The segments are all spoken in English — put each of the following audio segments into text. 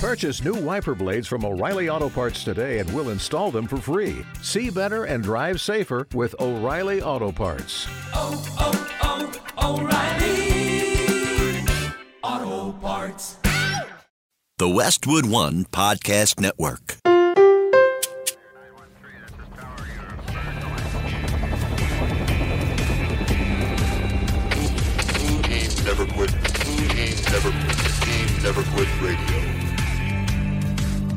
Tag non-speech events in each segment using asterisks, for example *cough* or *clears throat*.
Purchase new wiper blades from O'Reilly Auto Parts today and we'll install them for free. See better and drive safer with O'Reilly Auto Parts. oh, oh, oh O'Reilly Auto Parts. The Westwood One Podcast Network. Team Never Quit. Team Never Quit. Team Never Quit Radio.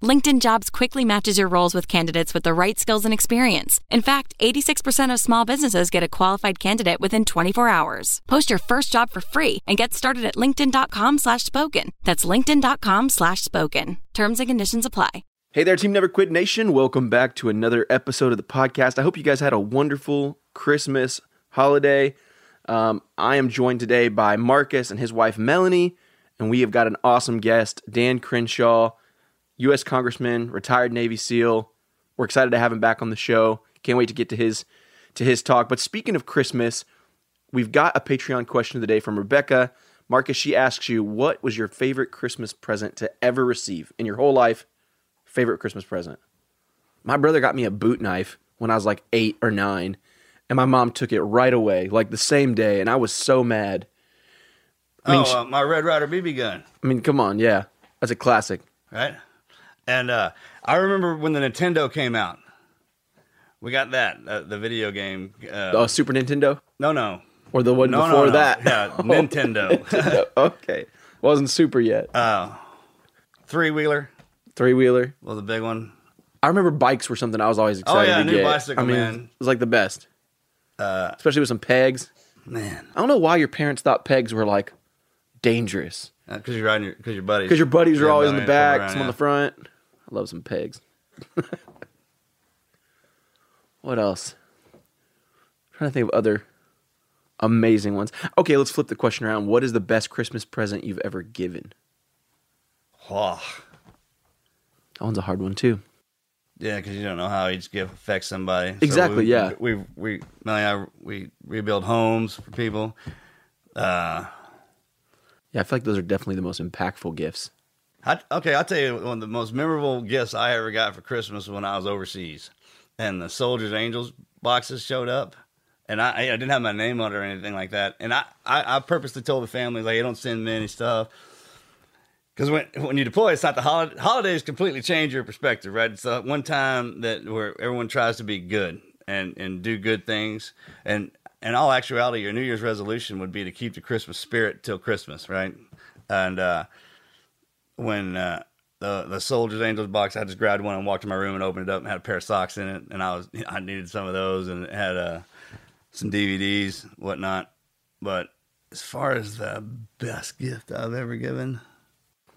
LinkedIn Jobs quickly matches your roles with candidates with the right skills and experience. In fact, 86% of small businesses get a qualified candidate within 24 hours. Post your first job for free and get started at linkedin.com slash spoken. That's linkedin.com slash spoken. Terms and conditions apply. Hey there, Team Never Quit Nation. Welcome back to another episode of the podcast. I hope you guys had a wonderful Christmas holiday. Um, I am joined today by Marcus and his wife Melanie, and we have got an awesome guest, Dan Crenshaw, U.S. Congressman, retired Navy SEAL. We're excited to have him back on the show. Can't wait to get to his to his talk. But speaking of Christmas, we've got a Patreon question of the day from Rebecca. Marcus, she asks you, what was your favorite Christmas present to ever receive in your whole life? Favorite Christmas present? My brother got me a boot knife when I was like eight or nine, and my mom took it right away, like the same day, and I was so mad. I mean, oh, uh, my Red Ryder BB gun, I mean, come on, yeah, that's a classic. right? And uh, I remember when the Nintendo came out. We got that uh, the video game. Uh, Oh, Super Nintendo no, no, or the one no, before no, no. that? Yeah, *laughs* *laughs* Nintendo. okay, wasn't super yet. Uh, Three wheeler Three wheeler. was a big one. I remember bikes were something I was always excited Oh, yeah, to new get. bicycle, I mean, man. it was like the best, Uh, especially with some pegs. man, I don't know why your parents thought pegs were like dangerous. because you're riding your because your buddies Because your buddies are Yeah, always in the back, around, some on the front. I love some pegs. *laughs* what else? trying to think of other amazing ones. Okay, let's flip the question around. What is the best Christmas present you've ever given? Oh, That one's a hard one too. yeah, because you don't know how each gift affects somebody. So Exactly, we, yeah. We we Melanie and I we rebuild homes for people. Uh, Yeah, I feel like those are definitely the most impactful gifts. I, okay, I'll tell you one of the most memorable gifts I ever got for Christmas when I was overseas, and the Soldiers Angels boxes showed up, and I, I didn't have my name on it or anything like that, and I, I, I purposely told the family like, "Hey, don't send me any stuff." Because when when you deploy, it's not the holiday. Holidays completely change your perspective, right? It's uh, one time that where everyone tries to be good and and do good things, and in all actuality, your New Year's resolution would be to keep the Christmas spirit till Christmas, right? And uh, when uh, the the Soldiers Angels box, I just grabbed one and walked to my room and opened it up and had a pair of socks in it, and I was *laughs* I needed some of those and had uh, some DVDs, whatnot. But as far as the best gift I've ever given,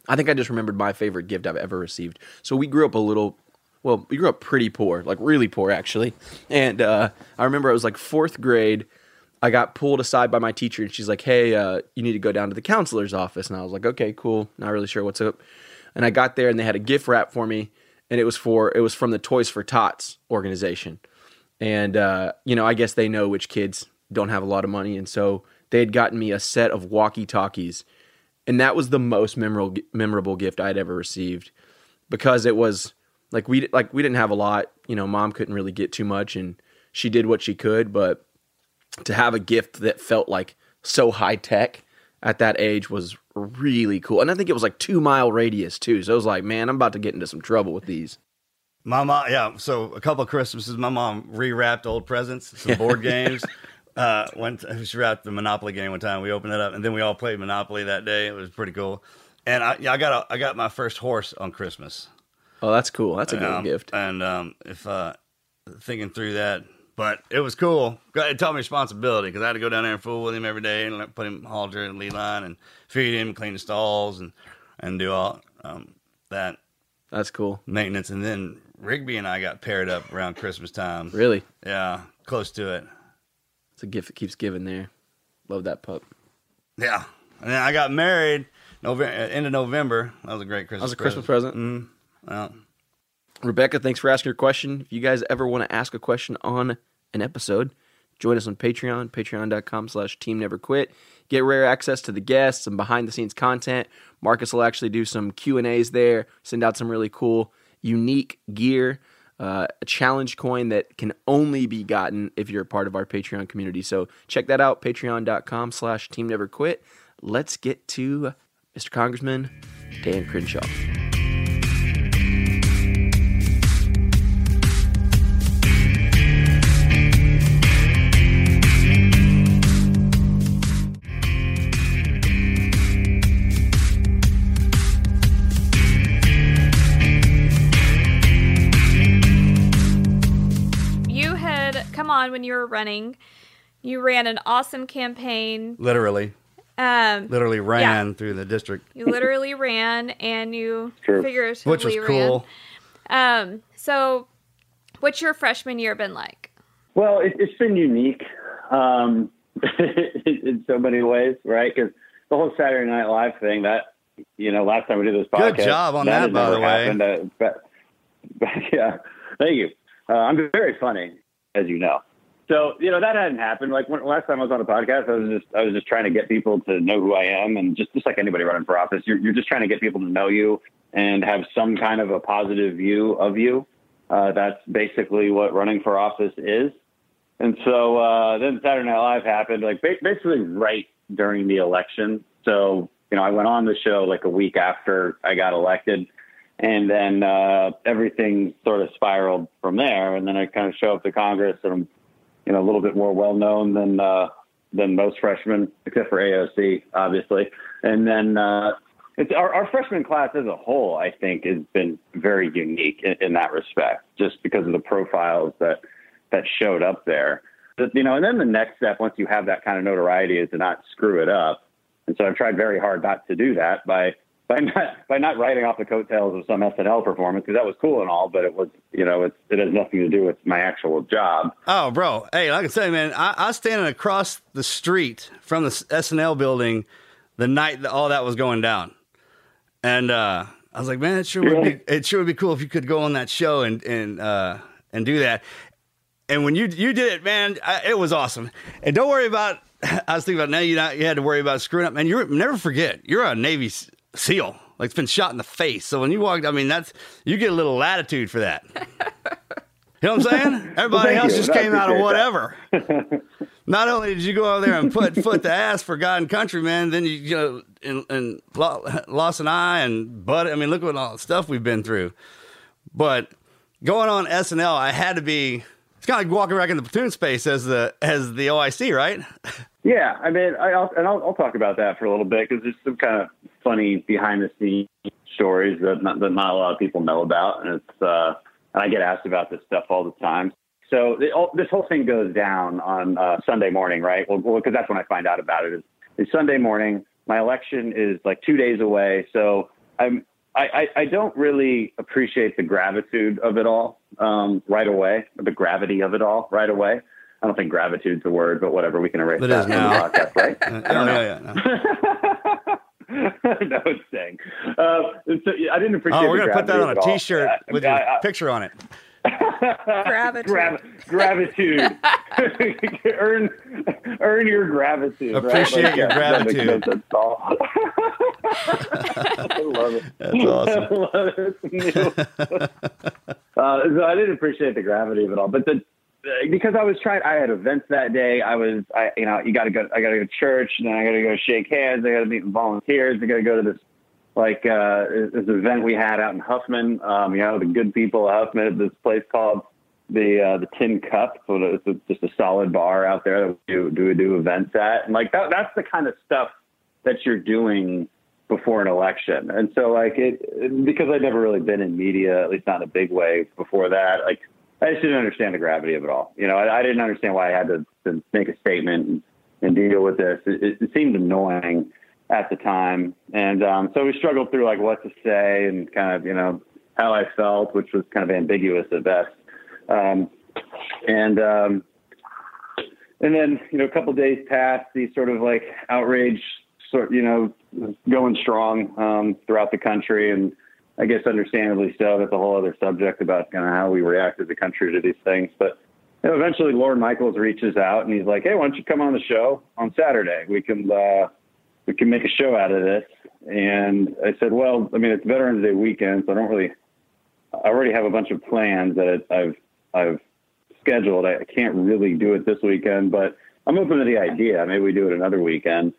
I think I just remembered my favorite gift I've ever received. So we grew up a little, well, we grew up pretty poor, like really poor actually. And uh, I remember I was like fourth grade. I got pulled aside by my teacher, and she's like, "Hey, uh, you need to go down to the counselor's office." And I was like, "Okay, cool. Not really sure what's up." And I got there, and they had a gift wrap for me, and it was for it was from the Toys for Tots organization. And uh, you know, I guess they know which kids don't have a lot of money, and so they had gotten me a set of walkie talkies and that was the most memorable memorable gift I'd ever received because it was like we like we didn't have a lot. You know, mom couldn't really get too much, and she did what she could. But to have a gift that felt like so high tech at that age was really cool. And I think it was like two mile radius too. So it was like, man, I'm about to get into some trouble with these. My mom, yeah. So a couple of Christmases, my mom rewrapped old presents, some board *laughs* games. Uh, went she wrapped the Monopoly game one time. We opened it up, and then we all played Monopoly that day. It was pretty cool. And I, yeah, I got a, I got my first horse on Christmas. Oh, that's cool. That's a good Um, gift. And um, if uh, thinking through that, but it was cool. It taught me responsibility because I had to go down there and fool with him every day and like, put him halter and lead line and feed him, clean the stalls, and and do all um, that That's cool. maintenance. And then Rigby and I got paired up around Christmas time. Really, Yeah, close to it. it's a gift that keeps giving. There, love that pup. Yeah, and then I got married November, end of November. That was a great Christmas. That was a Christmas present. Mm, well, Rebecca, thanks for asking your question. If you guys ever want to ask a question on an episode, join us on Patreon, patreon.com slash team never quit. Get rare access to the guests, some behind the scenes content. Marcus will actually do some Q&As there, send out some really cool, unique gear, uh, a challenge coin that can only be gotten if you're a part of our Patreon community. So check that out, patreon.com slash team never quit. Let's get to Mr. Congressman Dan Crenshaw. On when you were running. You ran an awesome campaign. literally, Um, literally ran through the district, you literally *laughs* ran, and you True. figuratively which was ran. cool. Um, so, what's your freshman year been like? Well, it, it's been unique um, *laughs* in so many ways, right? Because the whole Saturday Night Live thing, that, you know, last time we did this podcast, Good job on that, had by the way. happened. Uh, but, *laughs* but, yeah, thank you. Uh, I'm very funny, as you know. So, you know, that hadn't happened. Like when, last time I was on a podcast, I was just, I was just trying to get people to know who I am. And just, just like anybody running for office, you're, you're just trying to get people to know you and have some kind of a positive view of you. Uh, that's basically what running for office is. And so uh, then Saturday Night Live happened, like ba- basically right during the election. So you know, I went on the show like a week after I got elected, and then uh, everything sort of spiraled from there. And then I kind of show up to Congress, and I'm you know a little bit more well known than uh, than most freshmen, except for AOC, obviously. And then uh, it's our, our freshman class as a whole, I think, has been very unique in, in that respect, just because of the profiles that that showed up there. But, you know, and then the next step, once you have that kind of notoriety, is to not screw it up. And so I've tried very hard not to do that by by not by not writing off the coattails of some SNL performance because that was cool and all, but it was you know it's, it has nothing to do with my actual job. Oh, bro. Hey, like I said, man, I, I was standing across the street from the SNL building the night that all that was going down, and uh, I was like, man, it sure would be it sure would be cool if you could go on that show and and uh, and do that. And when you you did it, man, I, it was awesome. And don't worry about. *laughs* I was thinking about now you not you had to worry about screwing up, man. You never forget you're a Navy SEAL. Like it's been shot in the face. So when you walked, I mean, that's you get a little latitude for that. You know what I'm saying? *laughs* Everybody thank else just came out of whatever. *laughs* Not only did you go out there and put foot to ass for God and country, man, then you, you know, and, and Lo- Loss and I and Bud. I mean, look what all the stuff we've been through. But going on SNL, I had to be. It's kind of like walking back in the platoon space as the as the OIC, right? Yeah, I mean, I, I'll, and I'll, I'll talk about that for a little bit because there's some kind of funny behind the scenes stories that not, that not a lot of people know about, and it's uh, and I get asked about this stuff all the time. So the, all, this whole thing goes down on uh, Sunday morning, right? Well, because that's when I find out about it. Is, is Sunday morning. My election is like two days away, so I'm I, I, I don't really appreciate the gravitude of it all um, right away, the gravity of it all right away. I don't think gravitude's a word, but whatever, we can erase It that is now. podcast, right? *laughs* Oh, yeah, yeah, no. *laughs* *laughs* no, it's saying. Uh, so, yeah, I didn't appreciate. Oh, we're gonna put that on a of it all. T-shirt Yeah, with I- your I- picture on it. Gravity. Grav- gratitude. *laughs* earn, earn your gravitude. right? Appreciate Like, your yeah, that gratitude. That's all. *laughs* I love it. That's awesome. I love it. Uh, so I didn't appreciate the gravity of it all, but the because I was trying, I had events that day. I was, I, you know, you got to go. I got to go to church, and then I got to go shake hands. I got to meet volunteers. I got to go to this like uh, this event we had out in Huffman. Um, you know, the good people of Huffman at this place called the uh, the Tin Cup. So it's just a solid bar out there that we do do, do events at, and like that, that's the kind of stuff that you're doing before an election. And so like it because I'd never really been in media, at least not in a big way before that. Like I just didn't understand the gravity of it all. You know, I, I didn't understand why I had to, to make a statement and, and deal with this. It, it, seemed annoying at the time, and um, so we struggled through like what to say and kind of you know how I felt, which was kind of ambiguous at best. Um, and um, and then you know a couple days passed. These sort of like outrage, sort you know, going strong um, throughout the country, and I guess understandably so. That's a whole other subject about kind of how we react as a country to these things. But you know, eventually, Lorne Michaels reaches out and he's like, "Hey, why don't you come on the show on Saturday? We can uh, we can make a show out of this." And I said, "Well, I mean, it's Veterans Day weekend, so I don't really. I already have a bunch of plans that I've I've scheduled. I can't really do it this weekend, but I'm open to the idea. Maybe we do it another weekend."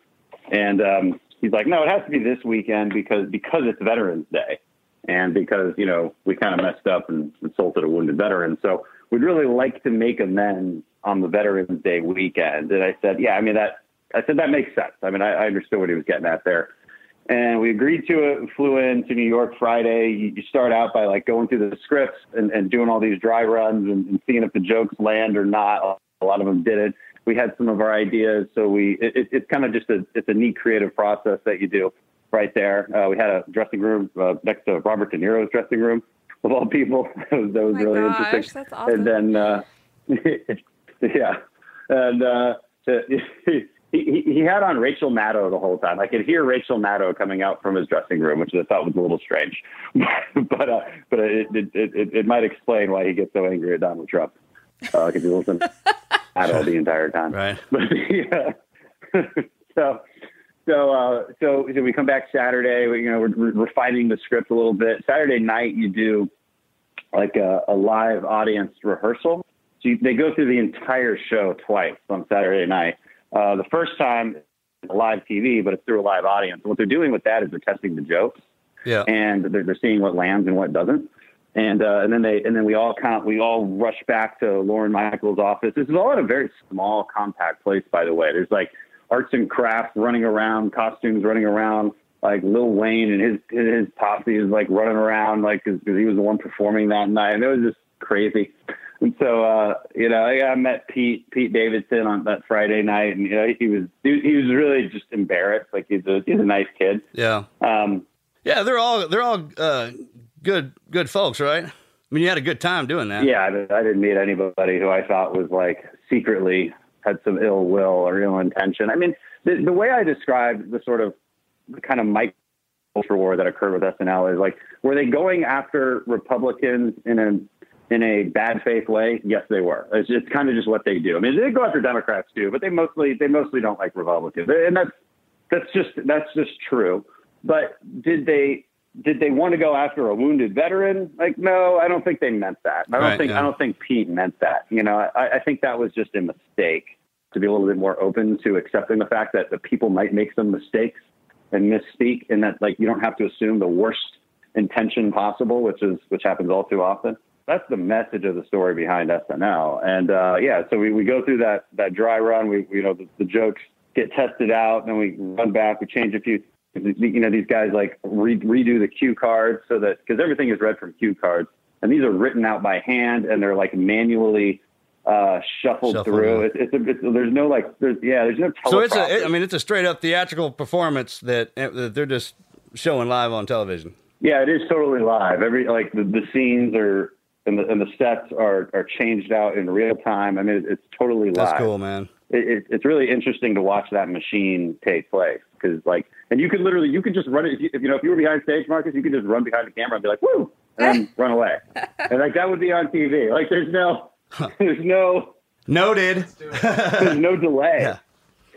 And um, he's like, "No, it has to be this weekend because because it's Veterans Day." And because you know we kind of messed up and insulted a wounded veteran. So we'd really like to make amends on the Veterans Day weekend. And I said, yeah, I mean that. I said that makes sense. I mean, I, I understood what he was getting at there. And we agreed to it. and Flew in to New York Friday. You, start out by like going through the scripts and, and doing all these dry runs and, and seeing if the jokes land or not. A lot of them didn't. We had some of our ideas, so we it, it's kind of just a it's a neat creative process that you do right there. Uh, we had a dressing room uh, next to Robert De Niro's dressing room, of all people. *laughs* that was, that was Oh my really gosh, interesting. that's awesome. And then, uh, *laughs* yeah, and uh, *laughs* he, he, he had on Rachel Maddow the whole time. I could hear Rachel Maddow coming out from his dressing room, which I thought was a little strange, but uh, but it, it, it, it might explain why he gets so angry at Donald Trump because he listens to Maddow the entire time. Right. But yeah. so so uh, so so we come back Saturday. We, you know, we're, we're refining the script a little bit. Saturday night, you do like a, a live audience rehearsal. So you, they go through the entire show twice on Saturday night. Uh, the first time live TV, but it's through a live audience. What they're doing with that is they're testing the jokes Yeah. and they're, they're seeing what lands and what doesn't. And uh, and then they and then we all kind of, we all rush back to Lorne Michaels' office. This is all in a very small, compact place, by the way. There's like arts and crafts running around, costumes running around. Like Lil Wayne and his his posse is like running around, like because he was the one performing that night, and it was just crazy. And so, uh, you know, I, I met Pete Pete Davidson on that Friday night, and you know, he was he, he was really just embarrassed. Like he's a he's a nice kid. Yeah. Um, Yeah, they're all they're all uh, good good folks, right? I mean, you had a good time doing that. Yeah, I, I didn't meet anybody who I thought was like secretly had some ill will or ill intention. I mean, the, the way I described the sort of the kind of micro culture war that occurred with SNL is like, were they going after Republicans in a in a bad faith way? Yes, they were. It's, it's kind of just what they do. I mean, they go after Democrats too, but they mostly they mostly don't like Republicans, and that's that's just that's just true. But did they did they want to go after a wounded veteran? Like, no, I don't think they meant that. I don't Right, think yeah. I don't think Pete meant that. You know, I, I think that was just a mistake to be a little bit more open to accepting the fact that the people might make some mistakes and misspeak, and that like you don't have to assume the worst intention possible, which is which happens all too often. That's the message of the story behind SNL. And uh, yeah, so we, we go through that that dry run. We you know the, the jokes get tested out, and then we run back. We change a few. You know these guys like re- redo the cue cards so that because everything is read from cue cards, and these are written out by hand, and they're like manually uh, shuffled, through. yeah. It's, it's, a, it's there's no like there's yeah there's no So it's a, it, I mean, it's a straight up theatrical performance that, that they're just showing live on television. Yeah, it is totally live. Every like the, the scenes are and the and the sets are are changed out in real time. I mean, it, it's totally live. That's cool, man. It, it, it's really interesting to watch that machine take place because like, and you could literally you could just run it. If you, if, you know, if you were behind stage, Marcus, you could just run behind the camera and be like, "Woo!" and then *laughs* run away, and like that would be on TV. Like, there's no, *laughs* there's no, Noted. there's no delay. *laughs*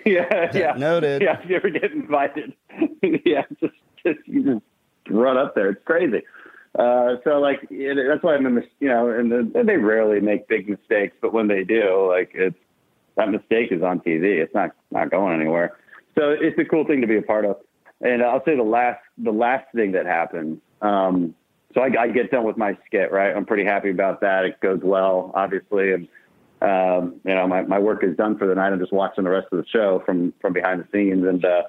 Yeah. Yeah, yeah. Noted. Yeah, if you ever get invited, yeah, just, just you just run up there. It's crazy. Uh, so like it, that's why I'm, a mis- you know, and, the, and they rarely make big mistakes, but when they do, like it's that mistake is on TV. It's not not going anywhere. So it's a cool thing to be a part of. And I'll say the last the last thing that happened. Um, so I, I get done with my skit, right? I'm pretty happy about that. It goes well, obviously, and um, you know my, my work is done for the night. I'm just watching the rest of the show from from behind the scenes, and uh,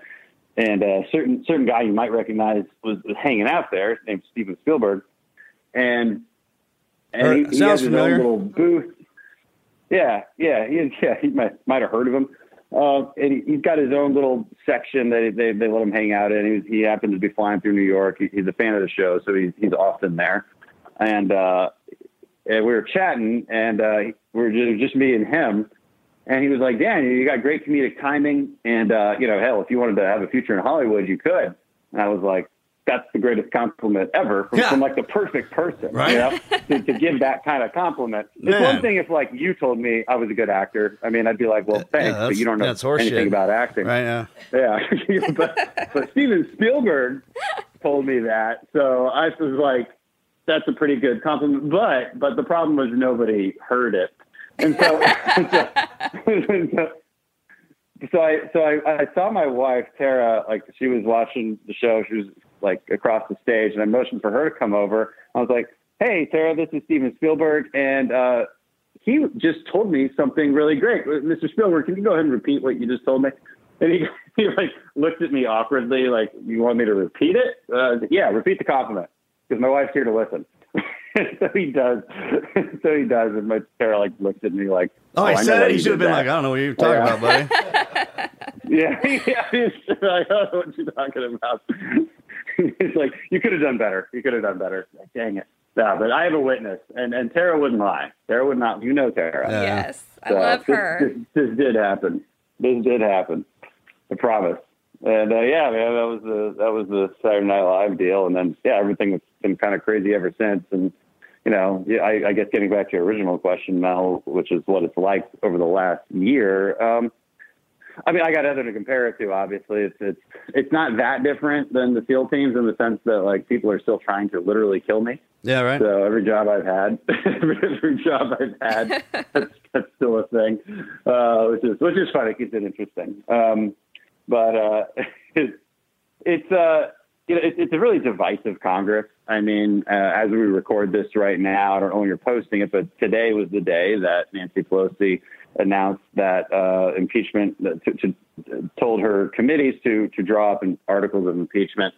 and a certain certain guy you might recognize was, was hanging out there. His name's Steven Spielberg, and and Or- he, he has his familiar. own little booth. Yeah, yeah, he, *laughs* yeah. He might might have heard of him. Uh, and he, he's got his own little section that they they let him hang out in. He, was, he happened to be flying through New York. He, he's a fan of the show, so he's he's often there. And uh, and we were chatting, and uh, we were just, just me and him. And he was like, Dan, you got great comedic timing. And, uh, you know, hell, if you wanted to have a future in Hollywood, you could. And I was like, that's the greatest compliment ever from, Yeah. from like the perfect person, Right. you know, to, to give that kind of compliment. It's one thing if like you told me I was a good actor. I mean, I'd be like, well, thanks, but you don't know anything about acting. Right now. Yeah. *laughs* but, but Steven Spielberg told me that. So I was like, that's a pretty good compliment. But, but the problem was nobody heard it. And so, *laughs* *laughs* so, so I, so I, I saw my wife, Tara, like she was watching the show. She was like across the stage and I motioned for her to come over. I was like, Hey, Tara, this is Steven Spielberg. And, uh, he just told me something really great. Mr. Spielberg, can you go ahead and repeat what you just told me? And he, *laughs* he like looked at me awkwardly, like, you want me to repeat it? Uh, yeah, repeat the compliment because my wife's here to listen. *laughs* so he does. *laughs* so he does. And my Tara like looks at me like, Oh, I he know said it. You should have been that." like, I don't know what you're talking Yeah. about, buddy. Yeah, yeah. He's like, I don't know what you're talking about. *laughs* He's like, you could have done better. You could have done better. Like, Dang it. Yeah, but I have a witness, and and Tara wouldn't lie. Tara would not. You know Tara. Yeah. Yes, I So love this- her. This, this did happen. This did happen. I promise. And uh, yeah, man, that was the that was the Saturday Night Live deal, and then yeah, everything has been kind of crazy ever since. And you know, yeah, I, I guess getting back to your original question, Mel, which is what it's like over the last year. Um, I mean, I got nothing to compare it to. Obviously, it's it's it's not that different than the SEAL teams in the sense that like people are still trying to literally kill me. Yeah, right. So every job I've had, *laughs* every job I've had, *laughs* that's, that's still a thing, uh, which is which is fun. It keeps it interesting. Um, but uh, *laughs* it's it's uh, you know, it's, it's a really divisive Congress. I mean, uh, as we record this right now, I don't know when you're posting it, but today was the day that Nancy Pelosi announced that uh, impeachment to, to, told her committees to to draw up articles of impeachment.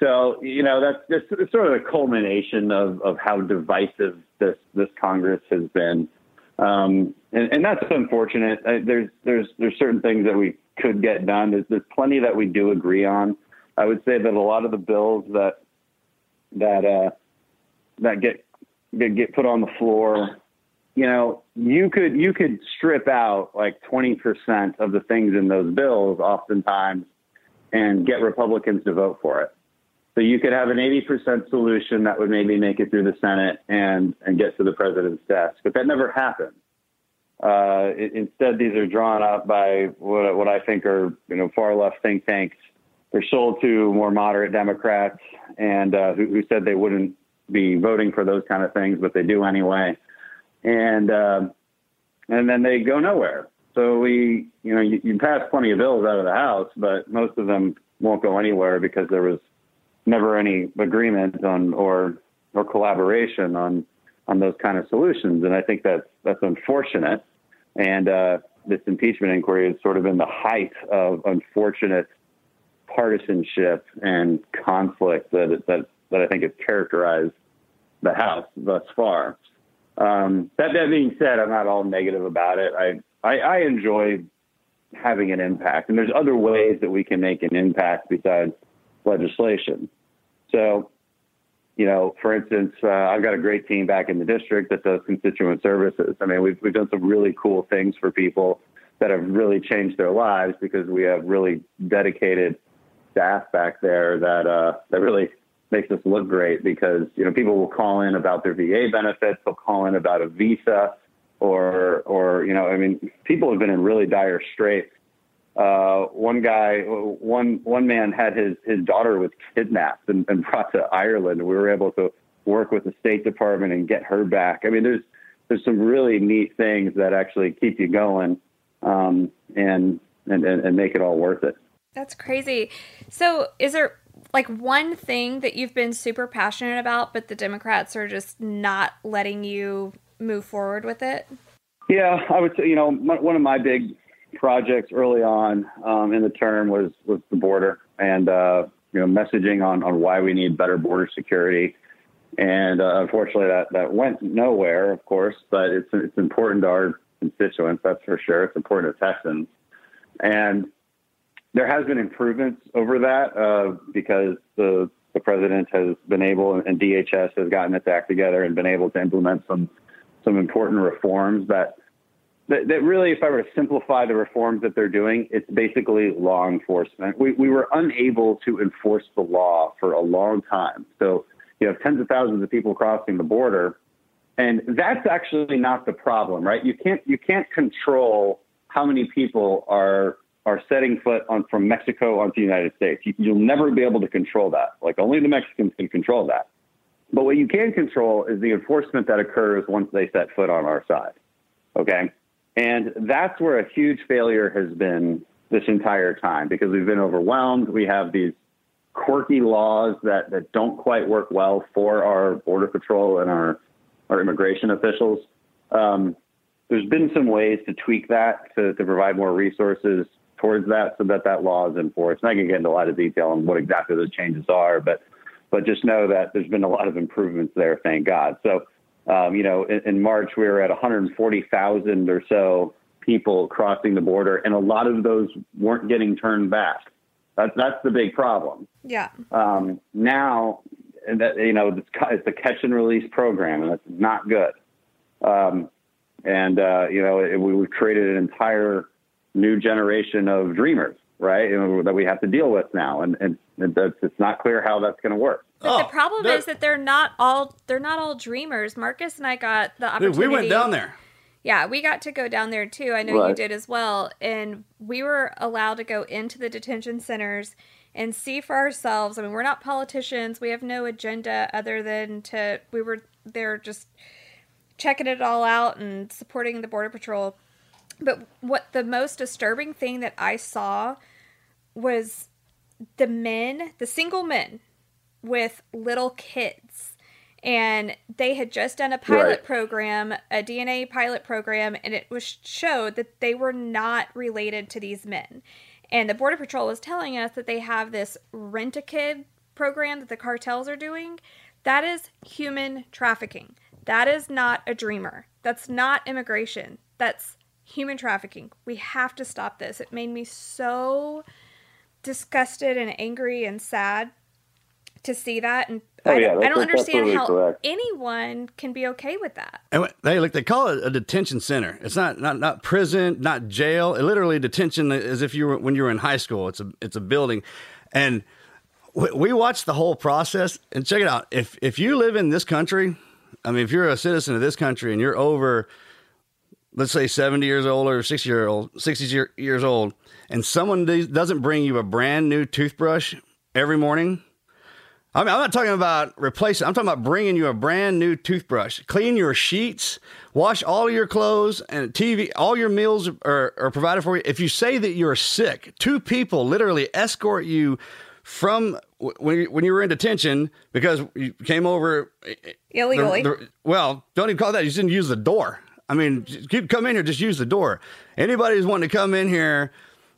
So you know that's it's sort of the culmination of, of how divisive this this Congress has been, um, and, and that's unfortunate. Uh, there's there's there's certain things that we could get done. There's there's plenty that we do agree on. I would say that a lot of the bills that that uh, that get get put on the floor, you know, you could you could strip out like twenty percent of the things in those bills, oftentimes, and get Republicans to vote for it. So you could have an 80% solution that would maybe make it through the Senate and, and get to the president's desk. But that never happened. Uh, instead, these are drawn up by what, what I think are, you know, far left think tanks. They're sold to more moderate Democrats and uh, who, who said they wouldn't be voting for those kind of things, but they do anyway. And, uh, and then they go nowhere. So we, you know, you, you pass plenty of bills out of the House, but most of them won't go anywhere because there was never any agreement on or or collaboration on on those kind of solutions. And I think that's that's unfortunate. And uh, this impeachment inquiry has sort of been the height of unfortunate partisanship and conflict that that that I think has characterized the House thus far. Um, that that being said, I'm not all negative about it. I, I I enjoy having an impact, and there's other ways that we can make an impact besides legislation. So, you know, for instance, uh, I've got a great team back in the district that does constituent services. I mean, we've we've done some really cool things for people that have really changed their lives because we have really dedicated staff back there that uh, that really makes us look great because you know people will call in about their VA benefits, they'll call in about a visa, or or you know, I mean, people have been in really dire straits uh, one guy, one one man had his his daughter was kidnapped and, and brought to Ireland. We were able to work with the State Department and get her back. I mean, there's there's some really neat things that actually keep you going um, and, and and and make it all worth it. That's crazy. So, is there like one thing that you've been super passionate about, but the Democrats are just not letting you move forward with it? Yeah, I would say, you know, one of my big projects early on um, in the term was was the border and uh, you know messaging on on why we need better border security. And uh, unfortunately, that that went nowhere, of course. But it's it's important to our constituents, that's for sure. It's important to Texans, and there has been improvements over that uh, because the the president has been able and DHS has gotten its act together and been able to implement some some important reforms that that, that really, if I were to simplify the reforms that they're doing, it's basically law enforcement. We, we were unable to enforce the law for a long time. So you have tens of thousands of people crossing the border, and that's actually not the problem, right? You can't you can't control how many people are are setting foot on from Mexico onto the United States. You, you'll never be able to control that. Like only the Mexicans can control that. But what you can control is the enforcement that occurs once they set foot on our side. Okay. And that's where a huge failure has been this entire time because we've been overwhelmed. We have these quirky laws that, that don't quite work well for our border patrol and our, our immigration officials. Um, there's been some ways to tweak that to, to provide more resources towards that so that that law is enforced. And I can get into a lot of detail on what exactly those changes are, but but just know that there's been a lot of improvements there, thank God. So um, you know, in, in, March, we were at 140,000 or so people crossing the border, and a lot of those weren't getting turned back. That's that's the big problem. Yeah. Um, now, that you know, it's, it's a catch and release program, and that's not good. Um, and uh, you know, it, we, have created an entire new generation of dreamers, right? You that we have to deal with now, and and it's not clear how that's going to work. But oh, the problem is that they're not all they're not all dreamers. Marcus and I got the opportunity. Dude, we went down there. Yeah, we got to go down there too. I know right. you did as well. And we were allowed to go into the detention centers and see for ourselves. I mean, we're not politicians. We have no agenda other than to we were there just checking it all out and supporting the border patrol. But what the most disturbing thing that I saw was the men, the single men with little kids and they had just done a pilot right. program, a DNA pilot program, and it was showed that they were not related to these men. And the Border Patrol was telling us that they have this rent a kid program that the cartels are doing. That is human trafficking. That is not a dreamer. That's not immigration. That's human trafficking. We have to stop this. It made me so disgusted and angry and sad to see that and oh, I, yeah, I, don't understand how correct. anyone can be okay with that. And they like they call it a detention center. It's not not not prison, not jail. It literally detention as if you were when you were in high school. It's a it's a building, and we, we watched the whole process. And check it out. If if you live in this country, I mean, if you're a citizen of this country and you're over, let's say seventy years old or sixty year old, sixty years old, and someone doesn't bring you a brand new toothbrush every morning I mean, I'm not talking about replacing. I'm talking about bringing you a brand new toothbrush, clean your sheets, wash all your clothes and TV. All your meals are, are provided for you. If you say that you're sick, two people literally escort you from when you, when you were in detention because you came over eh, eh, illegally. The, the, well, don't even call that. You didn't use the door. I mean, keep, come in here, just use the door. Anybody who's wanting to come in here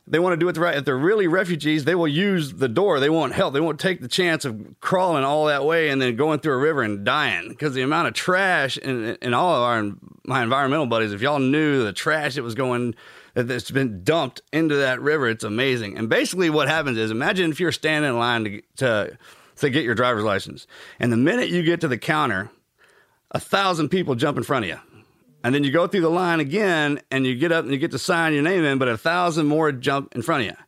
they want to do it the right. If they're really refugees, they will use the door. They won't help. They won't take the chance of crawling all that way and then going through a river and dying because the amount of trash and and all of our my environmental buddies. If y'all knew the trash that was going that's been dumped into that river, it's amazing. And basically, what happens is, imagine if you're standing in line to to to get your driver's license, and the minute you get to the counter, a thousand people jump in front of you and then you go through the line again and you get up and you get to sign your name in, but a thousand more jump in front of you.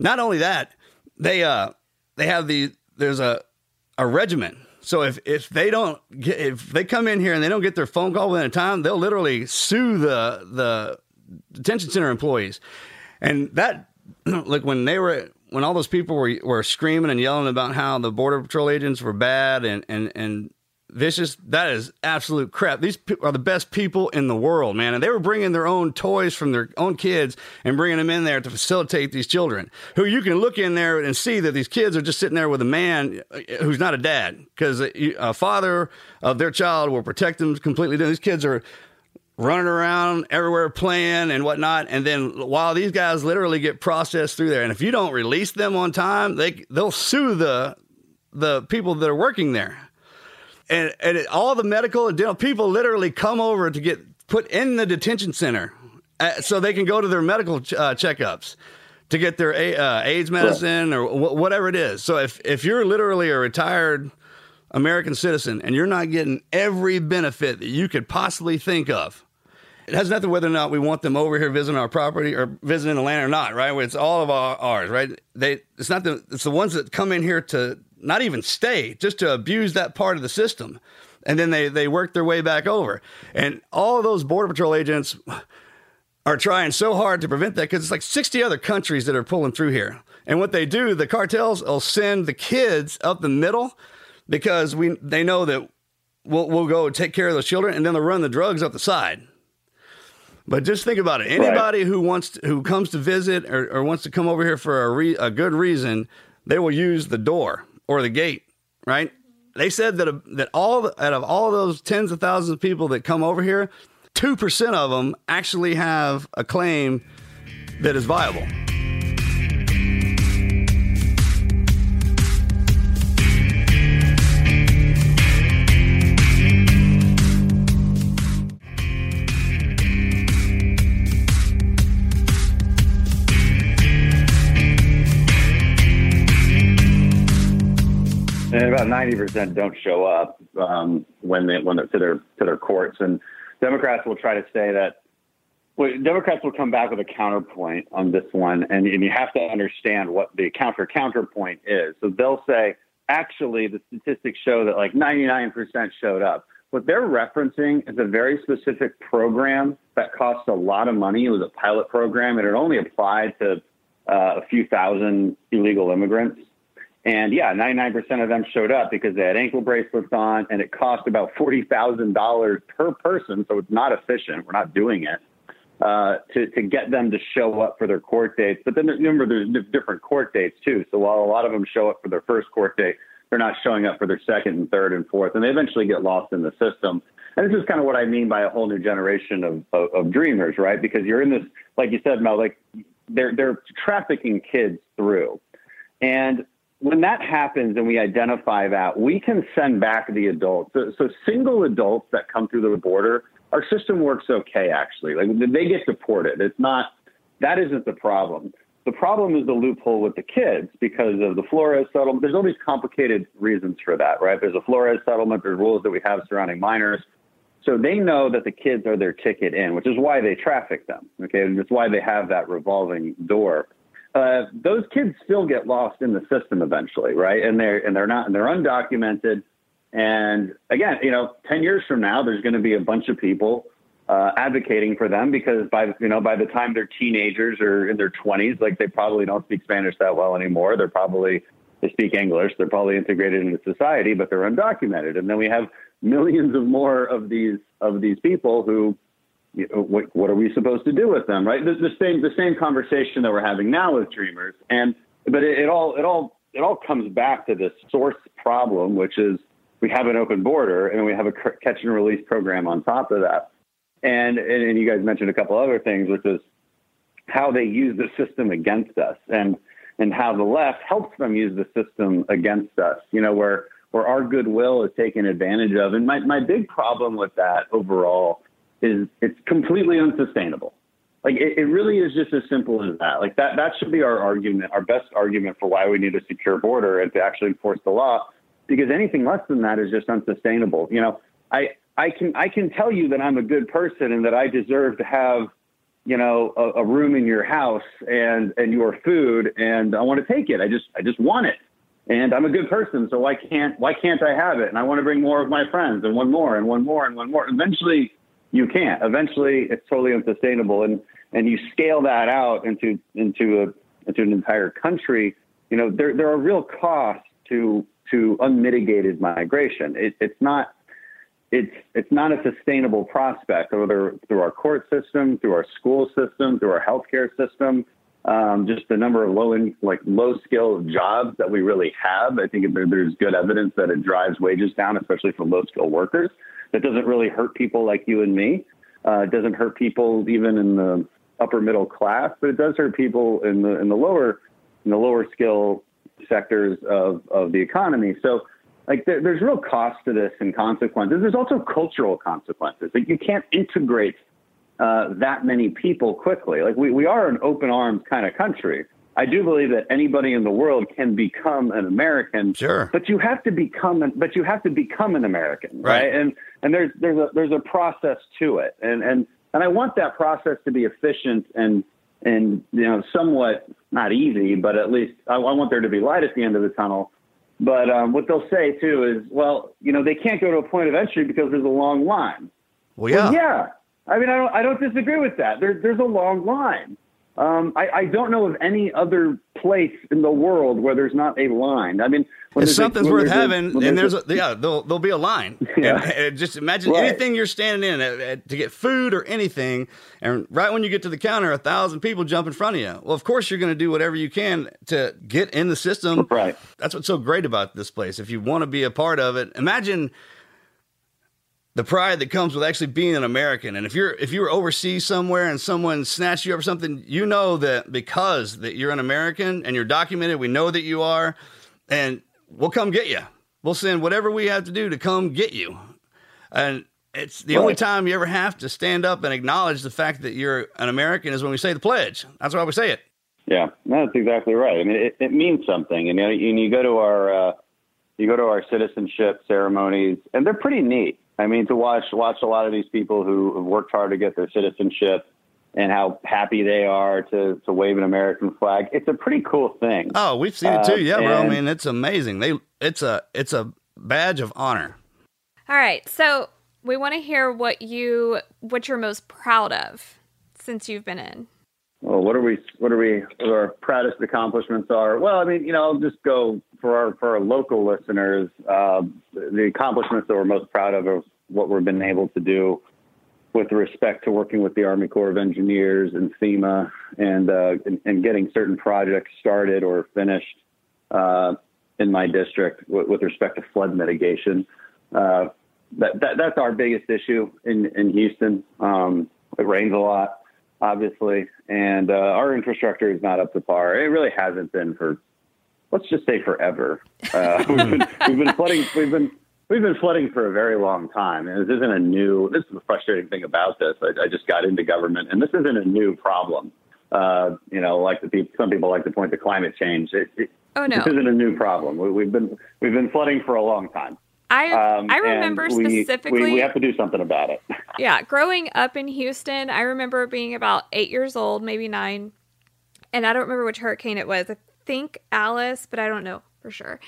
Not only that, they uh they have the there's a a regiment. So if if they don't get if they come in here and they don't get their phone call within a time, they'll literally sue the the detention center employees. And that *clears throat* like when they were when all those people were were screaming and yelling about how the border patrol agents were bad and and and vicious. That is absolute crap. These pe- are the best people in the world, man. And they were bringing their own toys from their own kids and bringing them in there to facilitate these children. Who you can look in there and see that these kids are just sitting there with a man uh, who's not a dad because a father of their child will protect them completely. These kids are running around everywhere playing and whatnot. And then while these guys literally get processed through there, and if you don't release them on time, they they'll sue the the people that are working there. And and it, all the medical and dental people literally come over to get put in the detention center uh, so they can go to their medical uh, checkups to get their uh, AIDS medicine or wh- whatever it is. So if if you're literally a retired American citizen and you're not getting every benefit that you could possibly think of, it has nothing whether or not we want them over here visiting our property or visiting the land or not, right? It's all of our, ours, right? They it's not the it's the ones that come in here to not even stay, just to abuse that part of the system. And then they they work their way back over. And all those border patrol agents are trying so hard to prevent that because it's like 60 other countries that are pulling through here. And what they do, the cartels will send the kids up the middle because we they know that we'll we'll go take care of those children and then they'll run the drugs up the side. But just think about it. Anybody right. who wants to, who comes to visit or, or, wants to come over here for a, re, a good reason, they will use the door or the gate, right? They said that that all out of all those tens of thousands of people that come over here, two percent of them actually have a claim that is viable. And about ninety percent don't show up um, when they when they're to their to their courts. And Democrats will try to say that. Well, Democrats will come back with a counterpoint on this one, and, and you have to understand what the counter counterpoint is. So they'll say, actually, the statistics show that like ninety nine percent showed up. What they're referencing is a very specific program that costs a lot of money. It was a pilot program, and it only applied to uh, a few thousand illegal immigrants. And yeah, 99% of them showed up because they had ankle bracelets on and it cost about $40,000 per person. So it's not efficient. We're not doing it. Uh, to, to get them to show up for their court dates. But then remember, there's different court dates too. So while a lot of them show up for their first court date, they're not showing up for their second and third and fourth, and they eventually get lost in the system. And this is kind of what I mean by a whole new generation of, of, of dreamers, right? Because you're in this, like you said, Mel, like they're they're trafficking kids through, and when that happens and we identify that, we can send back the adults. So, so, single adults that come through the border, our system works okay, actually. Like they get deported. It's not, that isn't the problem. The problem is the loophole with the kids because of the Flores settlement. There's all these complicated reasons for that, right? There's a Flores settlement, there's rules that we have surrounding minors. So they know that the kids are their ticket in, which is why they traffic them. Okay. And it's why they have that revolving door uh, those kids still get lost in the system eventually, right? And they're and they're not and they're undocumented. And again, you know, ten years from now, there's going to be a bunch of people uh, advocating for them because by you know by the time they're teenagers or in their 20s, like they probably don't speak Spanish that well anymore. They're probably they speak English. They're probably integrated into society, but they're undocumented. And then we have millions of more of these of these people who what, what are we supposed to do with them, right? The, the, same the same conversation that we're having now with dreamers, and but it, it all it all it all comes back to this source problem, which is we have an open border and we have a catch and release program on top of that, and and, and you guys mentioned a couple other things, which is how they use the system against us, and and how the left helps them use the system against us. You know where where our goodwill is taken advantage of, and my my big problem with that overall is it's completely unsustainable. Like it, it, really is just as simple as that. Like that that should be our argument, our best argument for why we need a secure border and to actually enforce the law. Because anything less than that is just unsustainable. You know, I I can I can tell you that I'm a good person and that I deserve to have, you know, a, a room in your house and and your food and I want to take it. I just I just want it. And I'm a good person, so why can't why can't I have it? And I want to bring more of my friends and one more and one more and one more. Eventually you can't. Eventually, it's totally unsustainable, and and you scale that out into into a into an entire country. You know, there there are real costs to to unmitigated migration. It, it's not it's it's not a sustainable prospect, whether through our court system, through our school system, through our healthcare system, um, just the number of low in, like low skill jobs that we really have. I think there, there's good evidence that it drives wages down, especially for low skill workers. That doesn't really hurt people like you and me. Uh, it doesn't hurt people even in the upper middle class, but it does hurt people in the in the lower in the lower skill sectors of of the economy. So like there, there's real cost to this and consequences. There's also cultural consequences. Like you can't integrate uh, that many people quickly. Like we, we are an open arms kind of country. I do believe that anybody in the world can become an American. Sure. But you have to become an, but you have to become an American, right? Right. And and there's there's a there's a process to it. And and and I want that process to be efficient and and you know somewhat not easy, but at least I, I want there to be light at the end of the tunnel. But um, what they'll say too is, well, you know, they can't go to a point of entry because there's a long line. Well, yeah. Well, yeah. I mean, I don't, I don't disagree with that. There, there's a long line. Um, I, I don't know of any other place in the world where there's not a line. I mean, when If there's a- something's when worth having, and there's a- yeah, there'll, there'll be a line. *laughs* Yeah. And, and just imagine Right. anything you're standing in uh, uh, to get food or anything, and right when you get to the counter, a thousand people jump in front of you. Well, of course you're going to do whatever you can to get in the system. Right. That's what's so great about this place. If you want to be a part of it, imagine the pride that comes with actually being an American. And if you're if you were overseas somewhere and someone snatched you up or something, you know that because that you're an American and you're documented, we know that you are, and we'll come get you. We'll send whatever we have to do to come get you. And it's the only time you ever have to stand up and acknowledge the fact that you're an American is when we say the pledge. That's why we say it. Yeah, no, that's exactly right. I mean, it, it means something. And you, know, and you go to our uh, you go to our citizenship ceremonies, and they're pretty neat. I mean, to watch watch a lot of these people who have worked hard to get their citizenship and how happy they are to to wave an American flag. It's a pretty cool thing. Oh, we've seen it Uh, too. Yeah, bro. I mean, it's amazing. They it's a it's a badge of honor. All right. So we want to hear what you what you're most proud of since you've been in. Well, what are we? What are we? What our proudest accomplishments are? Well, I mean, you know, I'll just go for our for our local listeners. Uh, the accomplishments that we're most proud of are what we've been able to do with respect to working with the Army Corps of Engineers and FEMA, and uh, and, and getting certain projects started or finished uh, in my district with, with respect to flood mitigation. Uh, that, that that's our biggest issue in in Houston. Um, it rains a lot obviously, and uh, our infrastructure is not up to par. It really hasn't been for, let's just say, forever. *laughs* Uh, we've, been, we've been flooding. We've been we've been flooding for a very long time, and this isn't a new. This is the frustrating thing about this. I, I just got into government, and this isn't a new problem. Uh, you know, like the people, some people like to point to climate change. It, it, Oh no. This isn't a new problem. We, we've been we've been flooding for a long time. I Um, I remember we- specifically We, we have to do something about it. *laughs* yeah, growing up in Houston, I remember being about eight years old, maybe nine, and I don't remember which hurricane it was. I think Alice, but I don't know for sure.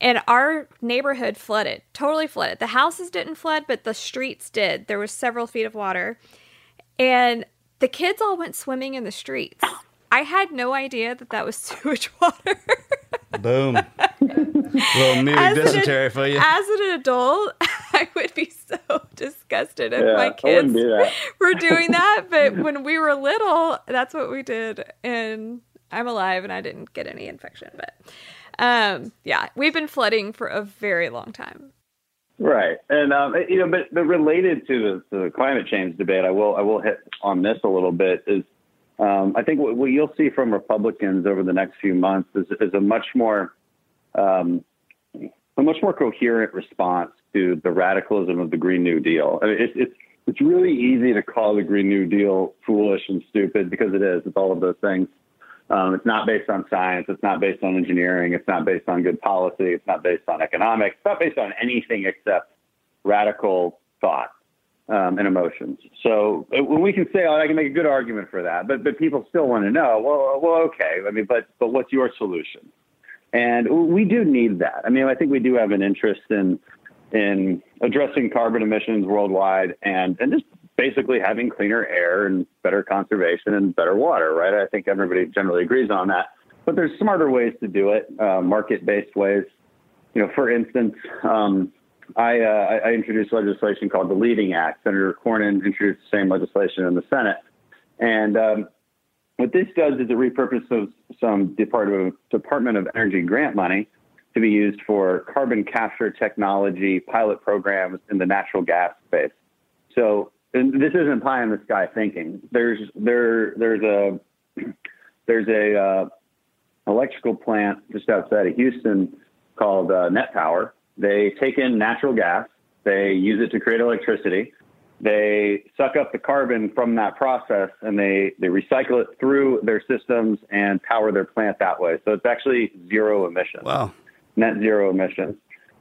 And our neighborhood flooded, totally flooded. The houses didn't flood, but the streets did. There was several feet of water, and the kids all went swimming in the streets. I had no idea that that was *laughs* sewage water. Boom. Little *laughs* music As an- dysentery for you. As an adult, *laughs* I would be so disgusted if Yeah, my kids do were doing that. But when we were little, that's what we did. And I'm alive and I didn't get any infection. But um, yeah, we've been flooding for a very long time. Right, and um, you know, but but related to the, to the climate change debate, I will I will hit on this a little bit. Is um, I think what, what you'll see from Republicans over the next few months is, is a much more um, a much more coherent response to the radicalism of the Green New Deal. I mean, it's it's it's really easy to call the Green New Deal foolish and stupid because it is. It's all of those things. Um, it's not based on science. It's not based on engineering. It's not based on good policy. It's not based on economics. It's not based on anything except radical thought um, and emotions. So uh, we can say, "Oh, I can make a good argument for that," but but people still want to know. Well, well, okay. I mean, but but what's your solution? And we do need that. I mean, I think we do have an interest in in addressing carbon emissions worldwide and and just basically having cleaner air and better conservation and better water, right? I think everybody generally agrees on that. But there's smarter ways to do it, uh, market-based ways. You know, for instance, um, I, uh, I introduced legislation called the Leading Act. Senator Cornyn introduced the same legislation in the Senate. And um, what this does is it repurposes some Department of, Department of Energy grant money to be used for carbon capture technology pilot programs in the natural gas space. So this isn't pie in the sky thinking. There's there there's a there's a uh, electrical plant just outside of Houston called uh, Net Power. They take in natural gas, they use it to create electricity, they suck up the carbon from that process, and they they recycle it through their systems and power their plant that way. So it's actually zero emissions. Wow, net zero emissions.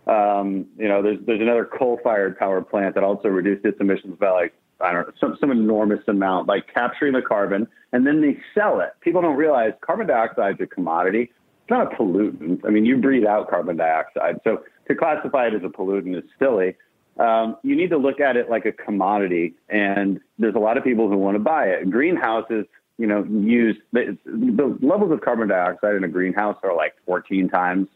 Um, you know, there's there's another coal-fired power plant that also reduced its emissions by like I don't know some some enormous amount by capturing the carbon and then they sell it. People don't realize carbon dioxide is a commodity. It's not a pollutant. I mean, you breathe out carbon dioxide, so to classify it as a pollutant is silly. Um, you need to look at it like a commodity, and there's a lot of people who want to buy it. Greenhouses, you know, use the, the levels of carbon dioxide in a greenhouse are like 14 times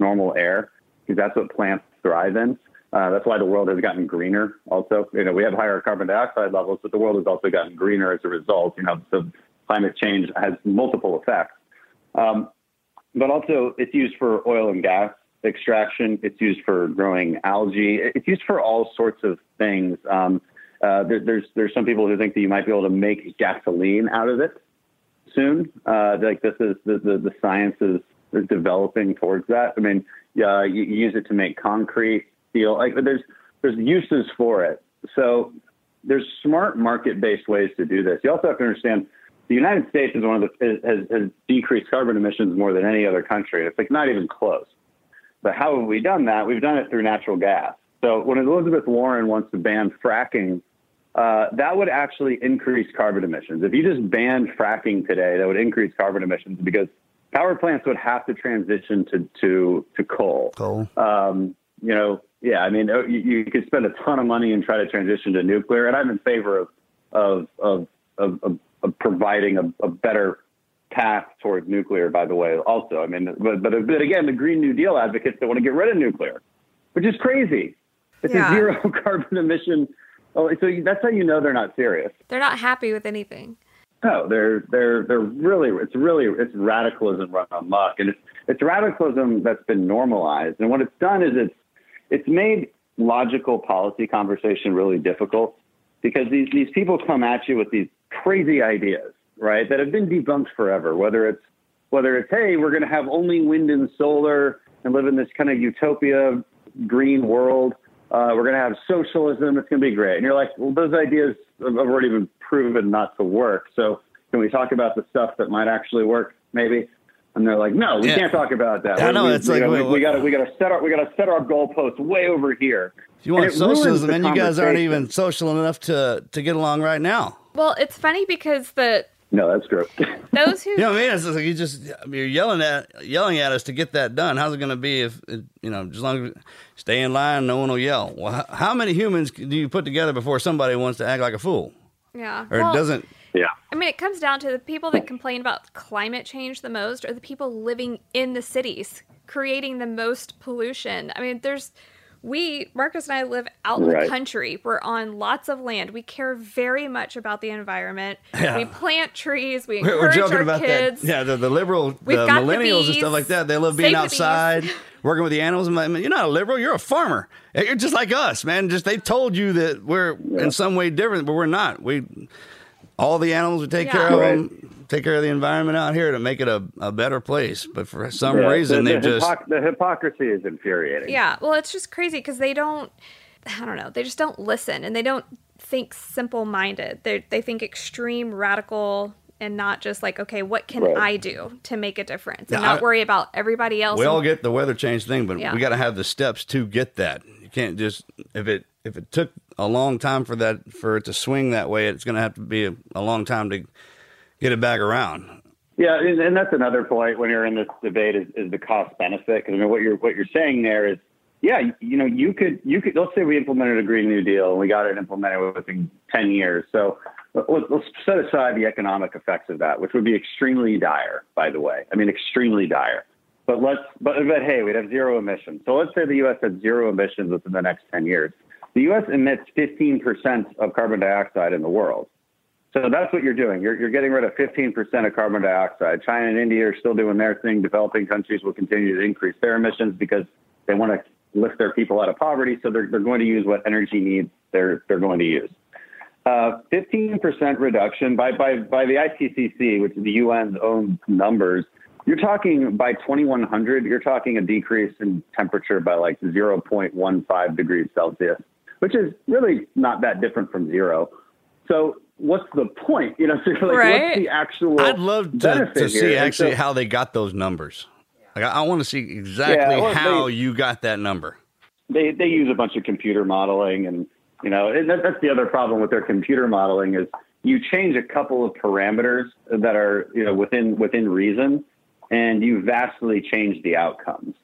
normal air because that's what plants thrive in. Uh, that's why the world has gotten greener. Also, you know, we have higher carbon dioxide levels, but the world has also gotten greener as a result. You know, so climate change has multiple effects. Um, but also, it's used for oil and gas extraction. It's used for growing algae. It's used for all sorts of things. Um, uh, there, there's there's some people who think that you might be able to make gasoline out of it soon. Uh, like this is the the, the science is, is developing towards that. I mean, yeah, you, you use it to make concrete, steel. Like there's there's uses for it. So there's smart market based ways to do this. You also have to understand the United States is one of the has, has decreased carbon emissions more than any other country. It's like not even close. But how have we done that? We've done it through natural gas. So when Elizabeth Warren wants to ban fracking, uh, that would actually increase carbon emissions. If you just banned fracking today, that would increase carbon emissions because power plants would have to transition to to to coal. Coal. Um, you know, yeah. I mean, you, you, could spend a ton of money and try to transition to nuclear, and I'm in favor of of of of, of, of providing a, a, better path towards nuclear. By the way, also, I mean, but, but but again, the Green New Deal advocates don't want to get rid of nuclear, which is crazy. It's yeah. a zero *laughs* carbon emission. Oh, so that's how you know they're not serious. They're not happy with anything. No, they're they're they're really it's really it's radicalism run amok, and it's it's radicalism that's been normalized. And what it's done is it's it's made logical policy conversation really difficult because these these people come at you with these crazy ideas, right? That have been debunked forever. Whether it's whether it's hey, we're going to have only wind and solar and live in this kind of utopia green world. Uh, we're going to have socialism. It's going to be great. And you're like, well, those ideas have already been proven not to work. So can we talk about the stuff that might actually work? Maybe. And they're like, no, we yeah. can't talk about that. I know we, it's we, like we, got to we got to set our we got to set our goalposts way over here. If you want socialism, and you guys aren't even social enough to to get along right now. Well, it's funny because the no, that's true. *laughs* Those who you know, I mean, it's like you just you're yelling at yelling at us to get that done. How's it going to be if you know, as long as stay in line, no one will yell. Well, how many humans do you put together before somebody wants to act like a fool? Yeah, or well, doesn't. Yeah. I mean, it comes down to the people that complain about climate change the most are the people living in the cities, creating the most pollution. I mean, there's we Marcus and I live out in right. the country. We're on lots of land. We care very much about the environment. Yeah. We plant trees. We encourage We're joking our about kids. That. Yeah, the, the liberal, We've the millennials the and stuff like that. They love being outside, working with the animals. I mean, you're not a liberal. You're a farmer. You're just like us, man. Just they told you that we're yeah. in some way different, but we're not. We all the animals we take yeah. care of right. them, take care of the environment out here to make it a, a better place. But for some yeah, reason, the, the they just the hypocrisy is infuriating. Yeah, well, it's just crazy because they don't. I don't know. They just don't listen, and they don't think simple minded. They they think extreme, radical, and not just like, okay, what can right. I do to make a difference, and yeah, not I, worry about everybody else. We all get the weather change thing, but yeah. we got to have the steps to get that. You can't just if it if it took a long time for that for it to swing that way. It's going to have to be a, a long time to get it back around. Yeah, and that's another point when you're in this debate is, is the cost benefit. Because I mean, what you're what you're saying there is, yeah, you know, you could you could let's say we implemented a Green New Deal and we got it implemented within ten years. So let's, let's set aside the economic effects of that, which would be extremely dire, by the way. I mean, extremely dire. But let's, but, but hey, we'd have zero emissions. So let's say the U.S. had zero emissions within the next 10 years. The U.S. emits 15% of carbon dioxide in the world. So that's what you're doing. You're, you're getting rid of 15% of carbon dioxide. China and India are still doing their thing. Developing countries will continue to increase their emissions because they want to lift their people out of poverty. So they're, they're going to use what energy needs they're, they're going to use. Uh, 15% reduction by, by, by the IPCC, which is the UN's own numbers, you're talking by 2100, you're talking a decrease in temperature by like 0.15 degrees Celsius, which is really not that different from zero. So what's the point? You know, *laughs* so like, Right. what's the actual I'd love to, to see here? Actually so- how they got those numbers. Like, I, I want to see exactly Yeah, well, how they- you got that number. they they use a bunch of computer modeling and you know and that, that's the other problem with their computer modeling is you change a couple of parameters that are you know within within reason and you vastly change the outcomes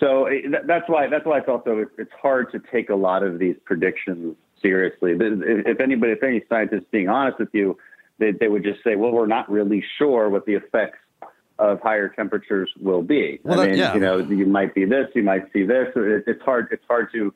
so that, that's why that's why it's also it's hard to take a lot of these predictions seriously if anybody if any scientist being honest with you they, they would just say well we're not really sure what the effects of higher temperatures will be. Well, I that- mean, yeah. you know, you might be this, you might see this. It, it's hard. It's hard to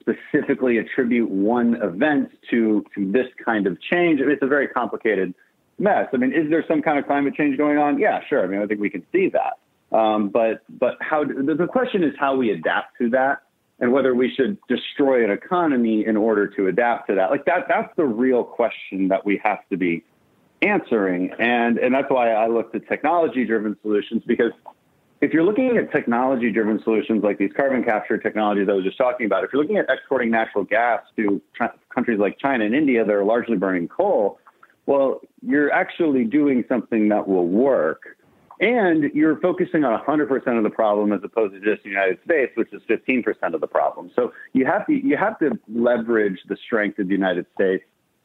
specifically attribute one event to to this kind of change. It's a very complicated mess. I mean, is there some kind of climate change going on? Yeah, sure. I mean, I think we can see that. Um, but but how? The, question is how we adapt to that, and whether we should destroy an economy in order to adapt to that. Like that. That's the real question that we have to be answering. And, and that's why I looked at technology driven solutions because if you're looking at technology driven solutions like these carbon capture technologies I was just talking about, if you're looking at exporting natural gas to tr- countries like China and India that are largely burning coal, well, you're actually doing something that will work. And you're focusing on 100% of the problem as opposed to just the United States, which is 15% of the problem. So you have to you have to leverage the strength of the United States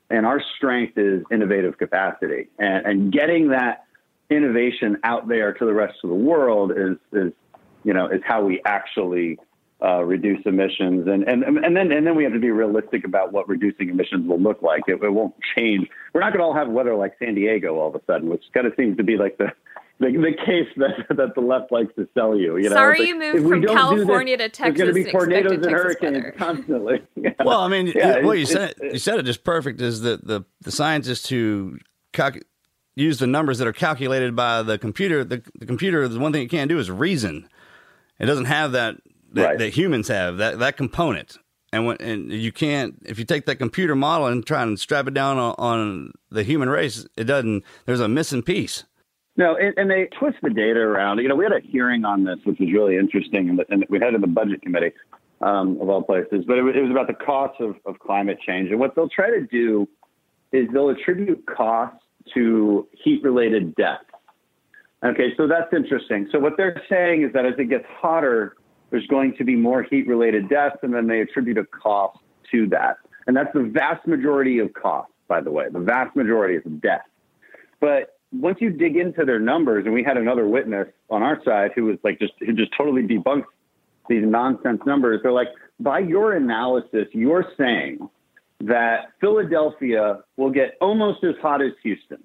and our strength is innovative capacity and, and getting that innovation out there to the rest of the world is, is you know, is how we actually uh, reduce emissions. And, and, and then, and then we have to be realistic about what reducing emissions will look like. It, it won't change. We're not going to all have weather like San Diego all of a sudden, which kind of seems to be like the, the, the case that, that the left likes to sell you. You know, Sorry It's you moved if we from don't do this, California to There's going to be tornadoes and expected Texas hurricanes weather. constantly. *laughs* Yeah. Well, I mean, Yeah, what you it's- said it's- you said it just perfect. Is that the the scientists who calc- use the numbers that are calculated by the computer? The, the computer, the one thing it can't do is reason. It doesn't have that that, Right. that humans have that that component. And when and you can't if you take that computer model and try and strap it down on, on the human race, it doesn't. There's a missing piece. No, and, and they twist the data around. You know, we had a hearing on this, which was really interesting, and, and we had it in the budget committee um, of all places. But it, was- it was about the costs of, of climate change, and what they'll try to do is they'll attribute costs to heat-related deaths. Okay, so that's interesting. So what they're saying is that as it gets hotter, there's going to be more heat-related deaths, and then they attribute a cost to that. And that's the vast majority of costs, by the way. The vast majority is death. But once you dig into their numbers, and we had another witness on our side who was like just who just totally debunked these nonsense numbers. They're like, by your analysis, you're saying that Philadelphia will get almost as hot as Houston,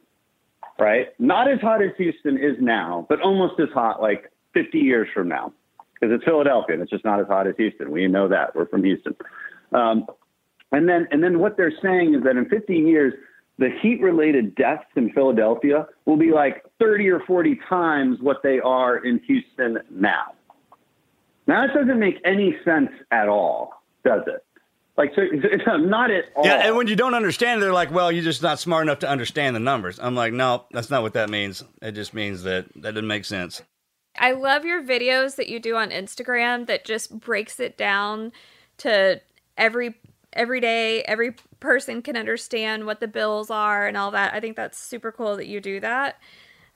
right? Not as hot as Houston is now, but almost as hot like 50 years from now, because it's Philadelphia and it's just not as hot as Houston. We know that we're from Houston. Um, and then, and then what they're saying is that in 15 years, the heat related deaths in Philadelphia will be like 30 or 40 times what they are in Houston now. Now, that doesn't make any sense at all, does it? Like, so *laughs* it's not at all. Yeah, and when you don't understand, they're like, "Well, you're just not smart enough to understand the numbers." I'm like, "No, that's not what that means. It just means that that doesn't make sense." I love your videos that you do on Instagram that just breaks it down to every every day every person can understand what the bills are and all that. I think that's super cool that you do that.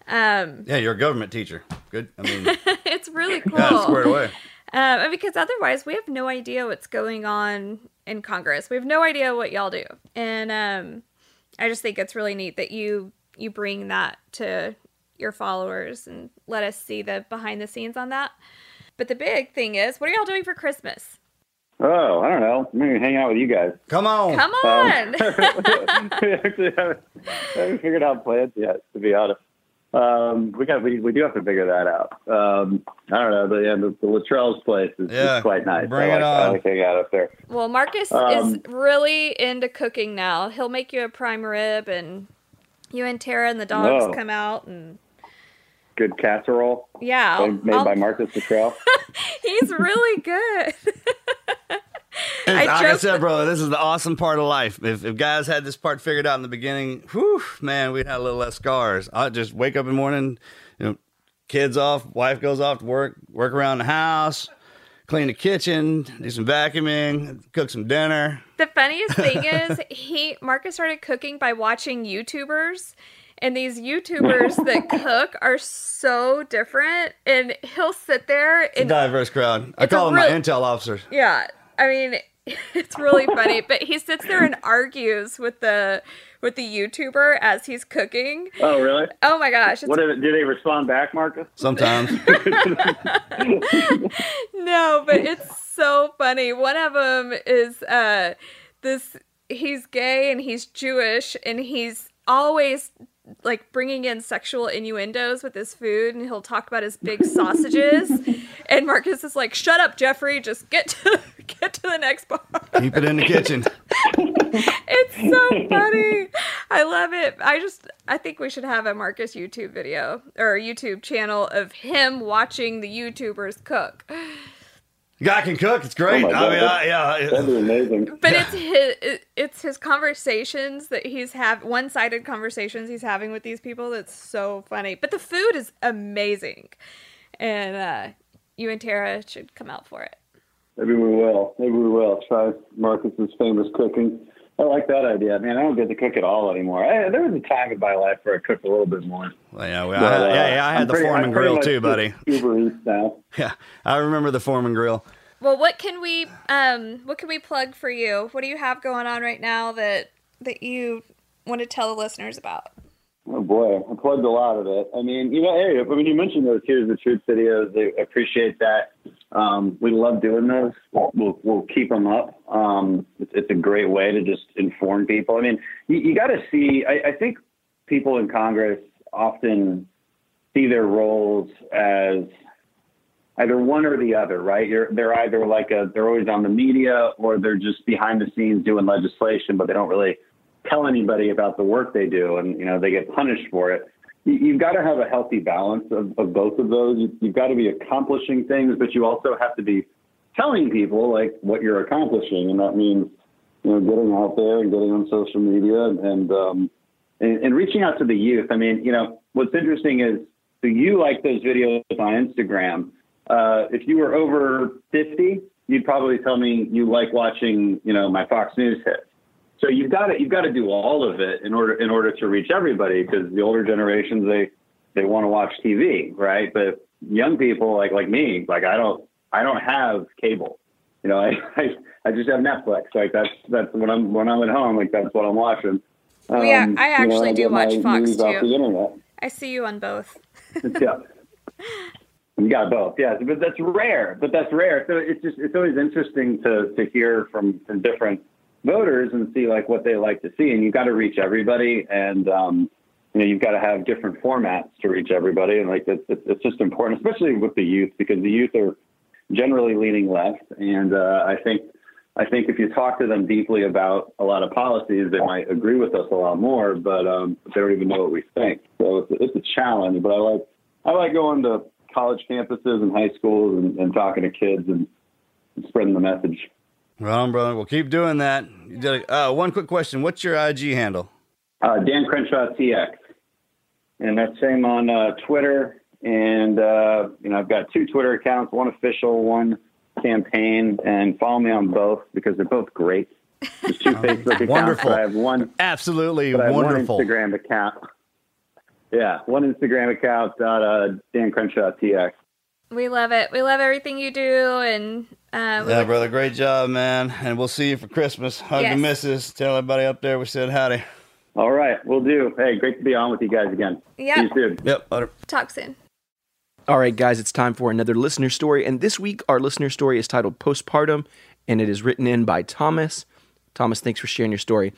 Um Yeah, you're a government teacher. Good. I mean, *laughs* it's really cool. yeah, squared away. Um, because otherwise, we have no idea what's going on in Congress. We have no idea what y'all do, and um, I just think it's really neat that you you bring that to your followers and let us see the behind the scenes on that. But the big thing is, what are y'all doing for Christmas? Oh, I don't know. I'm hang out with you guys. Come on. Come Um, on! we actually haven't, haven't figured out plans yet, to be honest. Um, we got we, we do have to figure that out. Um, I don't know, but yeah, the, the Luttrell's place is, Yeah, is quite nice. bring I it like, I like hanging out up there. Well, Marcus is Um, really into cooking now. He'll make you a prime rib, and you and Tara and the dogs Whoa. come out, and Good casserole yeah, I'll- made I'll- by Marcus Luttrell. *laughs* he's really good. *laughs* like I joked said, brother, this is the awesome part of life. If, if guys had this part figured out in the beginning, whew, man, we'd have a little less scars. I just wake up in the morning, you know, kids off, wife goes off to work, work around the house, clean the kitchen, do some vacuuming, cook some dinner. The funniest thing *laughs* is he Marcus started cooking by watching YouTubers. And these YouTubers that *laughs* cook are so different. And he'll sit there It's a and diverse crowd. I call them real- my intel officers. Yeah, I mean, *laughs* it's really funny. But he sits there and argues with the with the YouTuber as he's cooking. oh, really? Oh my gosh! What did, do they respond back, Marcus? Sometimes. *laughs* no, but it's so funny. One of them is uh this. He's gay and he's Jewish and he's always like bringing in sexual innuendos with his food and he'll talk about his big sausages *laughs* and Marcus is like shut up Jeffrey just get to *laughs* get to the next part Keep it in the kitchen. *laughs* It's so funny. I love it. I just I think we should have a Marcus YouTube video or YouTube channel of him watching the YouTubers cook. Guy can cook. It's great. Oh my I mean, I, yeah. That'd be amazing. But it's his it's his conversations that he's have one-sided conversations he's having with these people that's so funny. But the food is amazing. And uh you and Tara should come out for it. Maybe we will. Maybe we will try Marcus's famous cooking. I like that idea. Man, I don't get to cook at all anymore. I, there was a time in my life where I cooked a little bit more. Well, yeah, we, But, I, uh, yeah, yeah. I had I'm the pretty- Foreman grill too, buddy. *laughs* Uber Eats now. Yeah, I remember the Foreman grill. Well, what can we um what can we plug for you? What do you have going on right now that that you want to tell the listeners about? Oh boy, I plugged a lot of it. I mean, you know, hey, I mean, you mentioned those Here's the Truth videos. I appreciate that. Um, we love doing those. We'll, we'll keep them up. Um, it's, it's a great way to just inform people. I mean, you, you got to see, I, I think people in Congress often see their roles as either one or the other, right? You're, they're either like a, they're always on the media or they're just behind the scenes doing legislation, but they don't really tell anybody about the work they do and, you know, they get punished for it. You, you've got to have a healthy balance of, of both of those. You, you've got to be accomplishing things, but you also have to be telling people like what you're accomplishing. And that means, you know, getting out there and getting on social media and, um, and, and reaching out to the youth. I mean, you know, what's interesting is do you like those videos on Instagram? Uh, if you were over 50, you'd probably tell me you like watching, you know, my Fox News hits. So you've got to you've got to do all of it in order in order to reach everybody because the older generations they they want to watch TV, right? But young people like like me, like I don't I don't have cable. You know, *laughs* I I, I just have Netflix. Like that's that's when I'm when I'm at home, like that's what I'm watching. Well, yeah, Um, I you know, actually do watch Fox, too. I see you on both. *laughs* yeah. You got both, yes, but that's rare. But that's rare. So it's just it's always interesting to to hear from from different voters and see like what they like to see. And you've got to reach everybody, and um, you know you've got to have different formats to reach everybody. And like it's it's just important, especially with the youth, because the youth are generally leaning left, and uh, I think I think if you talk to them deeply about a lot of policies, they might agree with us a lot more, but um, they don't even know what we think. So it's, it's a challenge. But I like I like going to college campuses and high schools and, and talking to kids and spreading the message. Right on, brother. We'll keep doing that. You did a- uh, one quick question. What's your IG handle? Uh, Dan Crenshaw TX, and that's same on uh, Twitter. And uh, you know, I've got two Twitter accounts, one official, one campaign, and follow me on both because they're both great. There's two *laughs* Facebook accounts. Wonderful. But I have one. Absolutely I have wonderful. One Instagram account. Yeah, one Instagram account. Dot, uh, Dan Crenshaw TX. We love it. We love everything you do, and uh, Yeah, brother. Great job, man. And we'll see you for Christmas. Hug Yes. the missus. Tell everybody up there we said howdy. All right, we'll do. Hey, great to be on with you guys again. Yep. See you soon. Yep. Later. talk soon. All right, guys, it's time for another listener story. And this week, our listener story is titled Postpartum, and it is written in by Thomas. Thomas, thanks for sharing your story.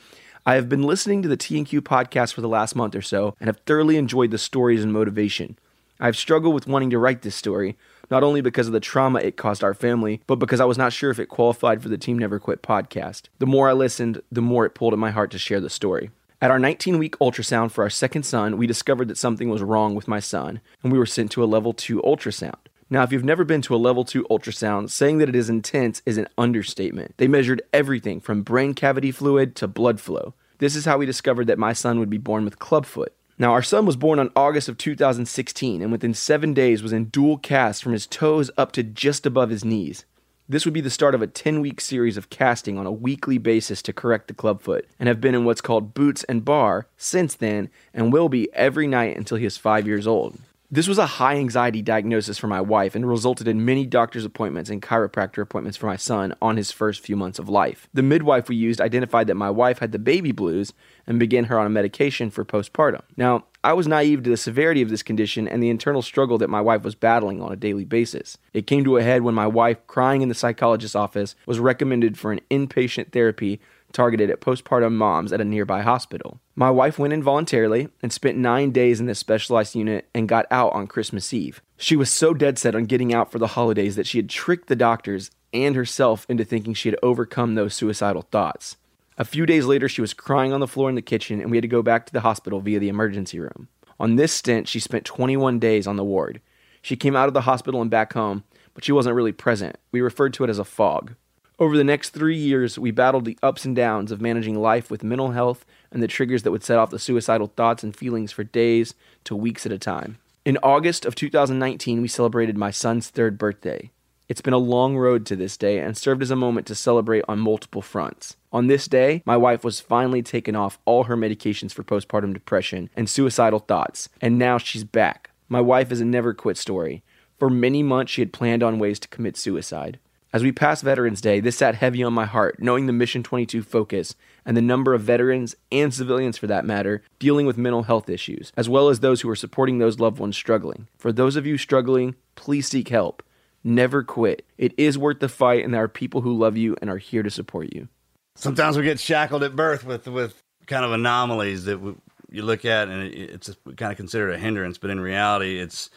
I have been listening to the TNQ podcast for the last month or so and have thoroughly enjoyed the stories and motivation. I've struggled with wanting to write this story, not only because of the trauma it caused our family, but because I was not sure if it qualified for the Team Never Quit podcast. The more I listened, the more it pulled at my heart to share the story. At our 19 week ultrasound for our second son, we discovered that something was wrong with my son, and we were sent to a level 2 ultrasound. Now, if you've never been to a level 2 ultrasound, saying that it is intense is an understatement. They measured everything from brain cavity fluid to blood flow. This is how we discovered that my son would be born with clubfoot. Now, our son was born on August of 2016 and within seven days was in dual cast from his toes up to just above his knees. This would be the start of a 10 week series of casting on a weekly basis to correct the clubfoot, and have been in what's called boots and bar since then, and will be every night until he is five years old. This was a high anxiety diagnosis for my wife and resulted in many doctor's appointments and chiropractor appointments for my son on his first few months of life. The midwife we used identified that my wife had the baby blues and began her on a medication for postpartum. Now, I was naive to the severity of this condition and the internal struggle that my wife was battling on a daily basis. It came to a head when my wife, crying in the psychologist's office, was recommended for an inpatient therapy targeted at postpartum moms at a nearby hospital. My wife went in voluntarily and spent nine days in this specialized unit and got out on Christmas Eve. She was so dead set on getting out for the holidays that she had tricked the doctors and herself into thinking she had overcome those suicidal thoughts. A few days later, she was crying on the floor in the kitchen, and we had to go back to the hospital via the emergency room. On this stint, she spent 21 days on the ward. She came out of the hospital and back home, but she wasn't really present. We referred to it as a fog. Over the next three years, we battled the ups and downs of managing life with mental health and the triggers that would set off the suicidal thoughts and feelings for days to weeks at a time. In August of 2019, we celebrated my son's third birthday. It's been a long road to this day and served as a moment to celebrate on multiple fronts. On this day, my wife was finally taken off all her medications for postpartum depression and suicidal thoughts, and now she's back. My wife is a never quit story. For many months, she had planned on ways to commit suicide. As we passed Veterans Day, this sat heavy on my heart, knowing the Mission 22 focus and the number of veterans and civilians for that matter dealing with mental health issues, as well as those who are supporting those loved ones struggling. For those of you struggling, please seek help. Never quit. It is worth the fight, and there are people who love you and are here to support you. Sometimes we get shackled at birth with with kind of anomalies that we, you look at, and it, it's kind of considered a hindrance, but in reality, it's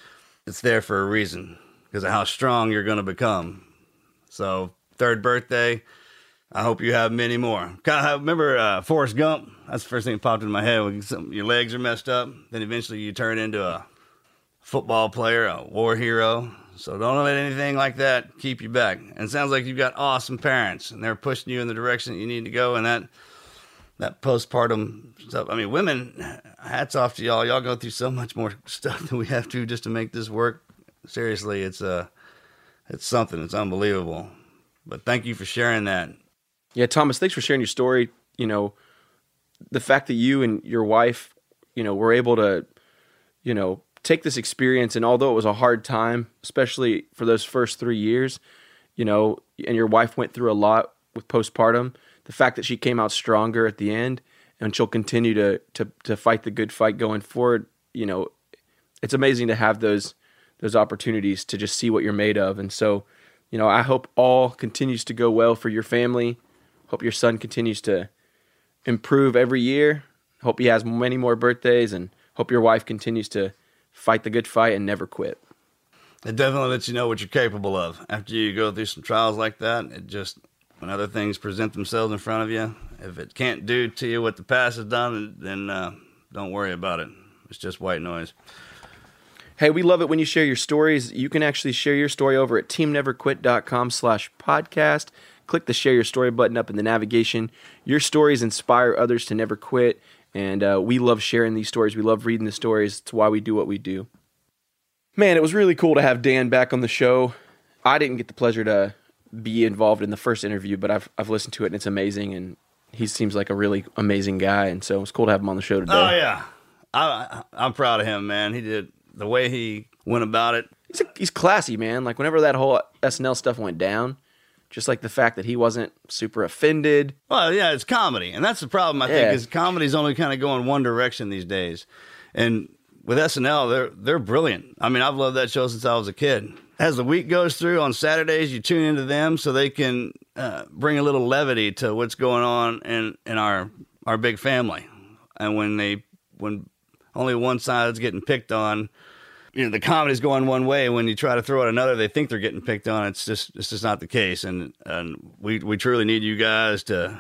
it's there for a reason because of how strong you're going to become. So third birthday. I hope you have many more. Of remember uh, Forrest Gump? That's the first thing that popped into my head. Some, your legs are messed up, then eventually you turn into a football player, a war hero. So don't let anything like that keep you back. And it sounds like you've got awesome parents, and they're pushing you in the direction that you need to go. And that that postpartum stuff. I mean, women, hats off to y'all. Y'all go through so much more *laughs* stuff than we have to just to make this work. Seriously, it's uh, it's something. It's unbelievable. But thank you for sharing that. Yeah, Thomas, thanks for sharing your story. You know, the fact that you and your wife, you know, were able to, you know, take this experience and although it was a hard time, especially for those first three years, you know, and your wife went through a lot with postpartum, the fact that she came out stronger at the end and she'll continue to to to fight the good fight going forward, you know, it's amazing to have those those opportunities to just see what you're made of. And so, you know, I hope all continues to go well for your family. Hope your son continues to improve every year. Hope he has many more birthdays and hope your wife continues to fight the good fight and never quit. It definitely lets you know what you're capable of. After you go through some trials like that, it just when other things present themselves in front of you, if it can't do to you what the past has done, then uh, don't worry about it. It's just white noise. Hey, we love it when you share your stories. You can actually share your story over at teamneverquit.com slash podcast. Click the share your story button up in the navigation. Your stories inspire others to never quit. And uh, we love sharing these stories. We love reading the stories. It's why we do what we do. Man, it was really cool to have Dan back on the show. I didn't get the pleasure to be involved in the first interview, but I've, I've listened to it and it's amazing. And he seems like a really amazing guy. And so it's cool to have him on the show today. Oh, yeah. I, I'm proud of him, man. He did the way he went about it. He's, a, he's classy, man. Like whenever that whole SNL stuff went down, just like the fact that he wasn't super offended. Well, yeah, it's comedy, and that's the problem. I Yeah. think is comedy's only kind of going one direction these days, and with SNL, they're they're brilliant. I mean, I've loved that show since I was a kid. As the week goes through on Saturdays, you tune into them so they can uh, bring a little levity to what's going on in in our our big family. And when they when only one side's getting picked on, you know the comedy's going one way. When you try to throw out another, they think they're getting picked on. It's just it's just not the case. And and we we truly need you guys to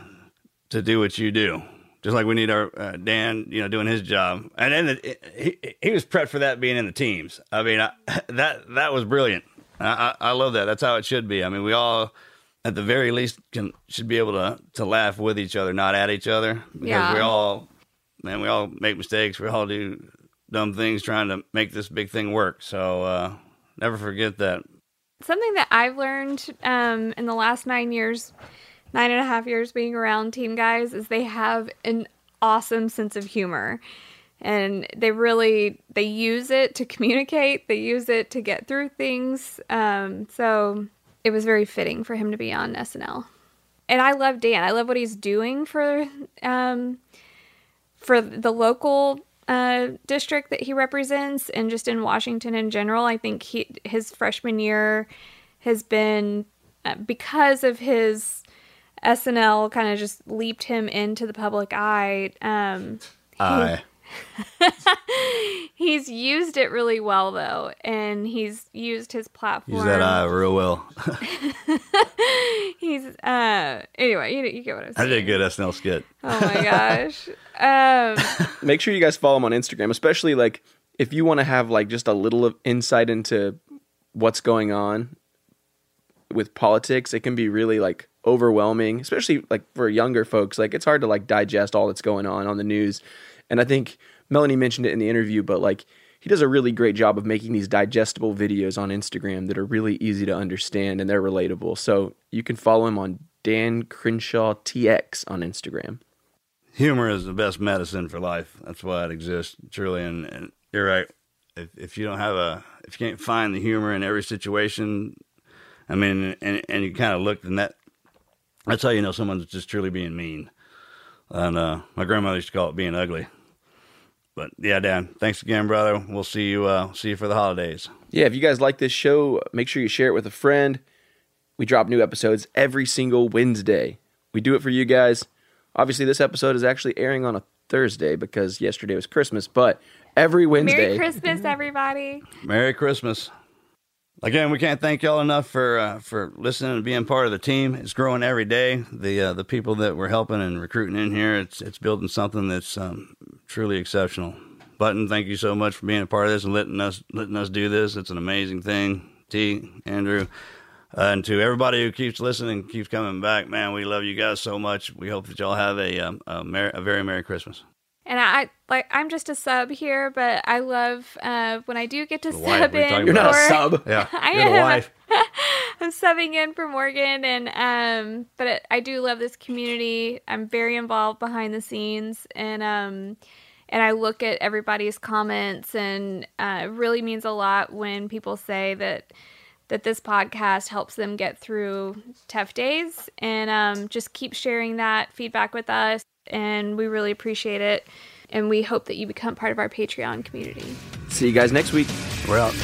to do what you do. Just like we need our uh, Dan, you know, doing his job, and then it, he he was prepped for that being in the teams. I mean, I, *laughs* that that was brilliant. I, I, I love that. That's how it should be. I mean, we all, at the very least, can should be able to to laugh with each other, not at each other, because Yeah. we all, man, we all make mistakes. We all do dumb things trying to make this big thing work. So uh, never forget that. something that I've learned um, in the last nine years, nine and a half years being around team guys, is they have an awesome sense of humor. And they really they use it to communicate. They use it to get through things. Um, so it was very fitting for him to be on SNL. And I love Dan. I love what he's doing for um, for the local uh, district that he represents and just in Washington in general. I think he his freshman year has been uh, because of his SNL kind of just leaped him into the public eye. Um, I *laughs* he's used it really well though, and he's used his platform. use that eye real well. *laughs* He's uh anyway, you, you get what I'm I did a good SNL skit. Oh my gosh. Um, *laughs* Make sure you guys follow him on Instagram, especially like if you want to have like just a little of insight into what's going on with politics. It can be really like overwhelming, especially like for younger folks. Like it's hard to like digest all that's going on on the news. And I think Melanie mentioned it in the interview, but like he does a really great job of making these digestible videos on Instagram that are really easy to understand and they're relatable. So you can follow him on Dan Crenshaw TX on Instagram. humor is the best medicine for life. That's why it exists, truly. And, and you're right. If, if you don't have a, if you can't find the humor in every situation, I mean, and, and you kind of look and that, that's how you know someone's just truly being mean. And uh, my grandmother used to call it being ugly. But yeah, Dan, thanks again, brother. We'll see you. Uh, see you for the holidays. Yeah, if you guys like this show, make sure you share it with a friend. We drop new episodes every single Wednesday. We do it for you guys. Obviously, this episode is actually airing on a Thursday because yesterday was Christmas, but every Wednesday. Merry Christmas, everybody. Merry Christmas. Again, we can't thank y'all enough for uh, for listening and being part of the team. It's growing every day. The uh, the people that we're helping and recruiting in here, it's it's building something that's um, truly exceptional. Button, thank you so much for being a part of this and letting us letting us do this. It's an amazing thing. T, Andrew, uh, and to everybody who keeps listening, keeps coming back, man, we love you guys so much. We hope that y'all have a um, a, mer- a very merry Christmas. And I like I'm just a sub here, but I love uh, when I do get to The sub you in. talking You're not a sub. *laughs* Yeah, I you're the am. wife. *laughs* I'm subbing in for Morgan, and um, but it, I do love this community. I'm very involved behind the scenes, and um, and I look at everybody's comments, and uh, it really means a lot when people say that that this podcast helps them get through tough days, and um, just keep sharing that feedback with us, and we really appreciate it, and we hope that you become part of our Patreon community. See you guys next week. We're out.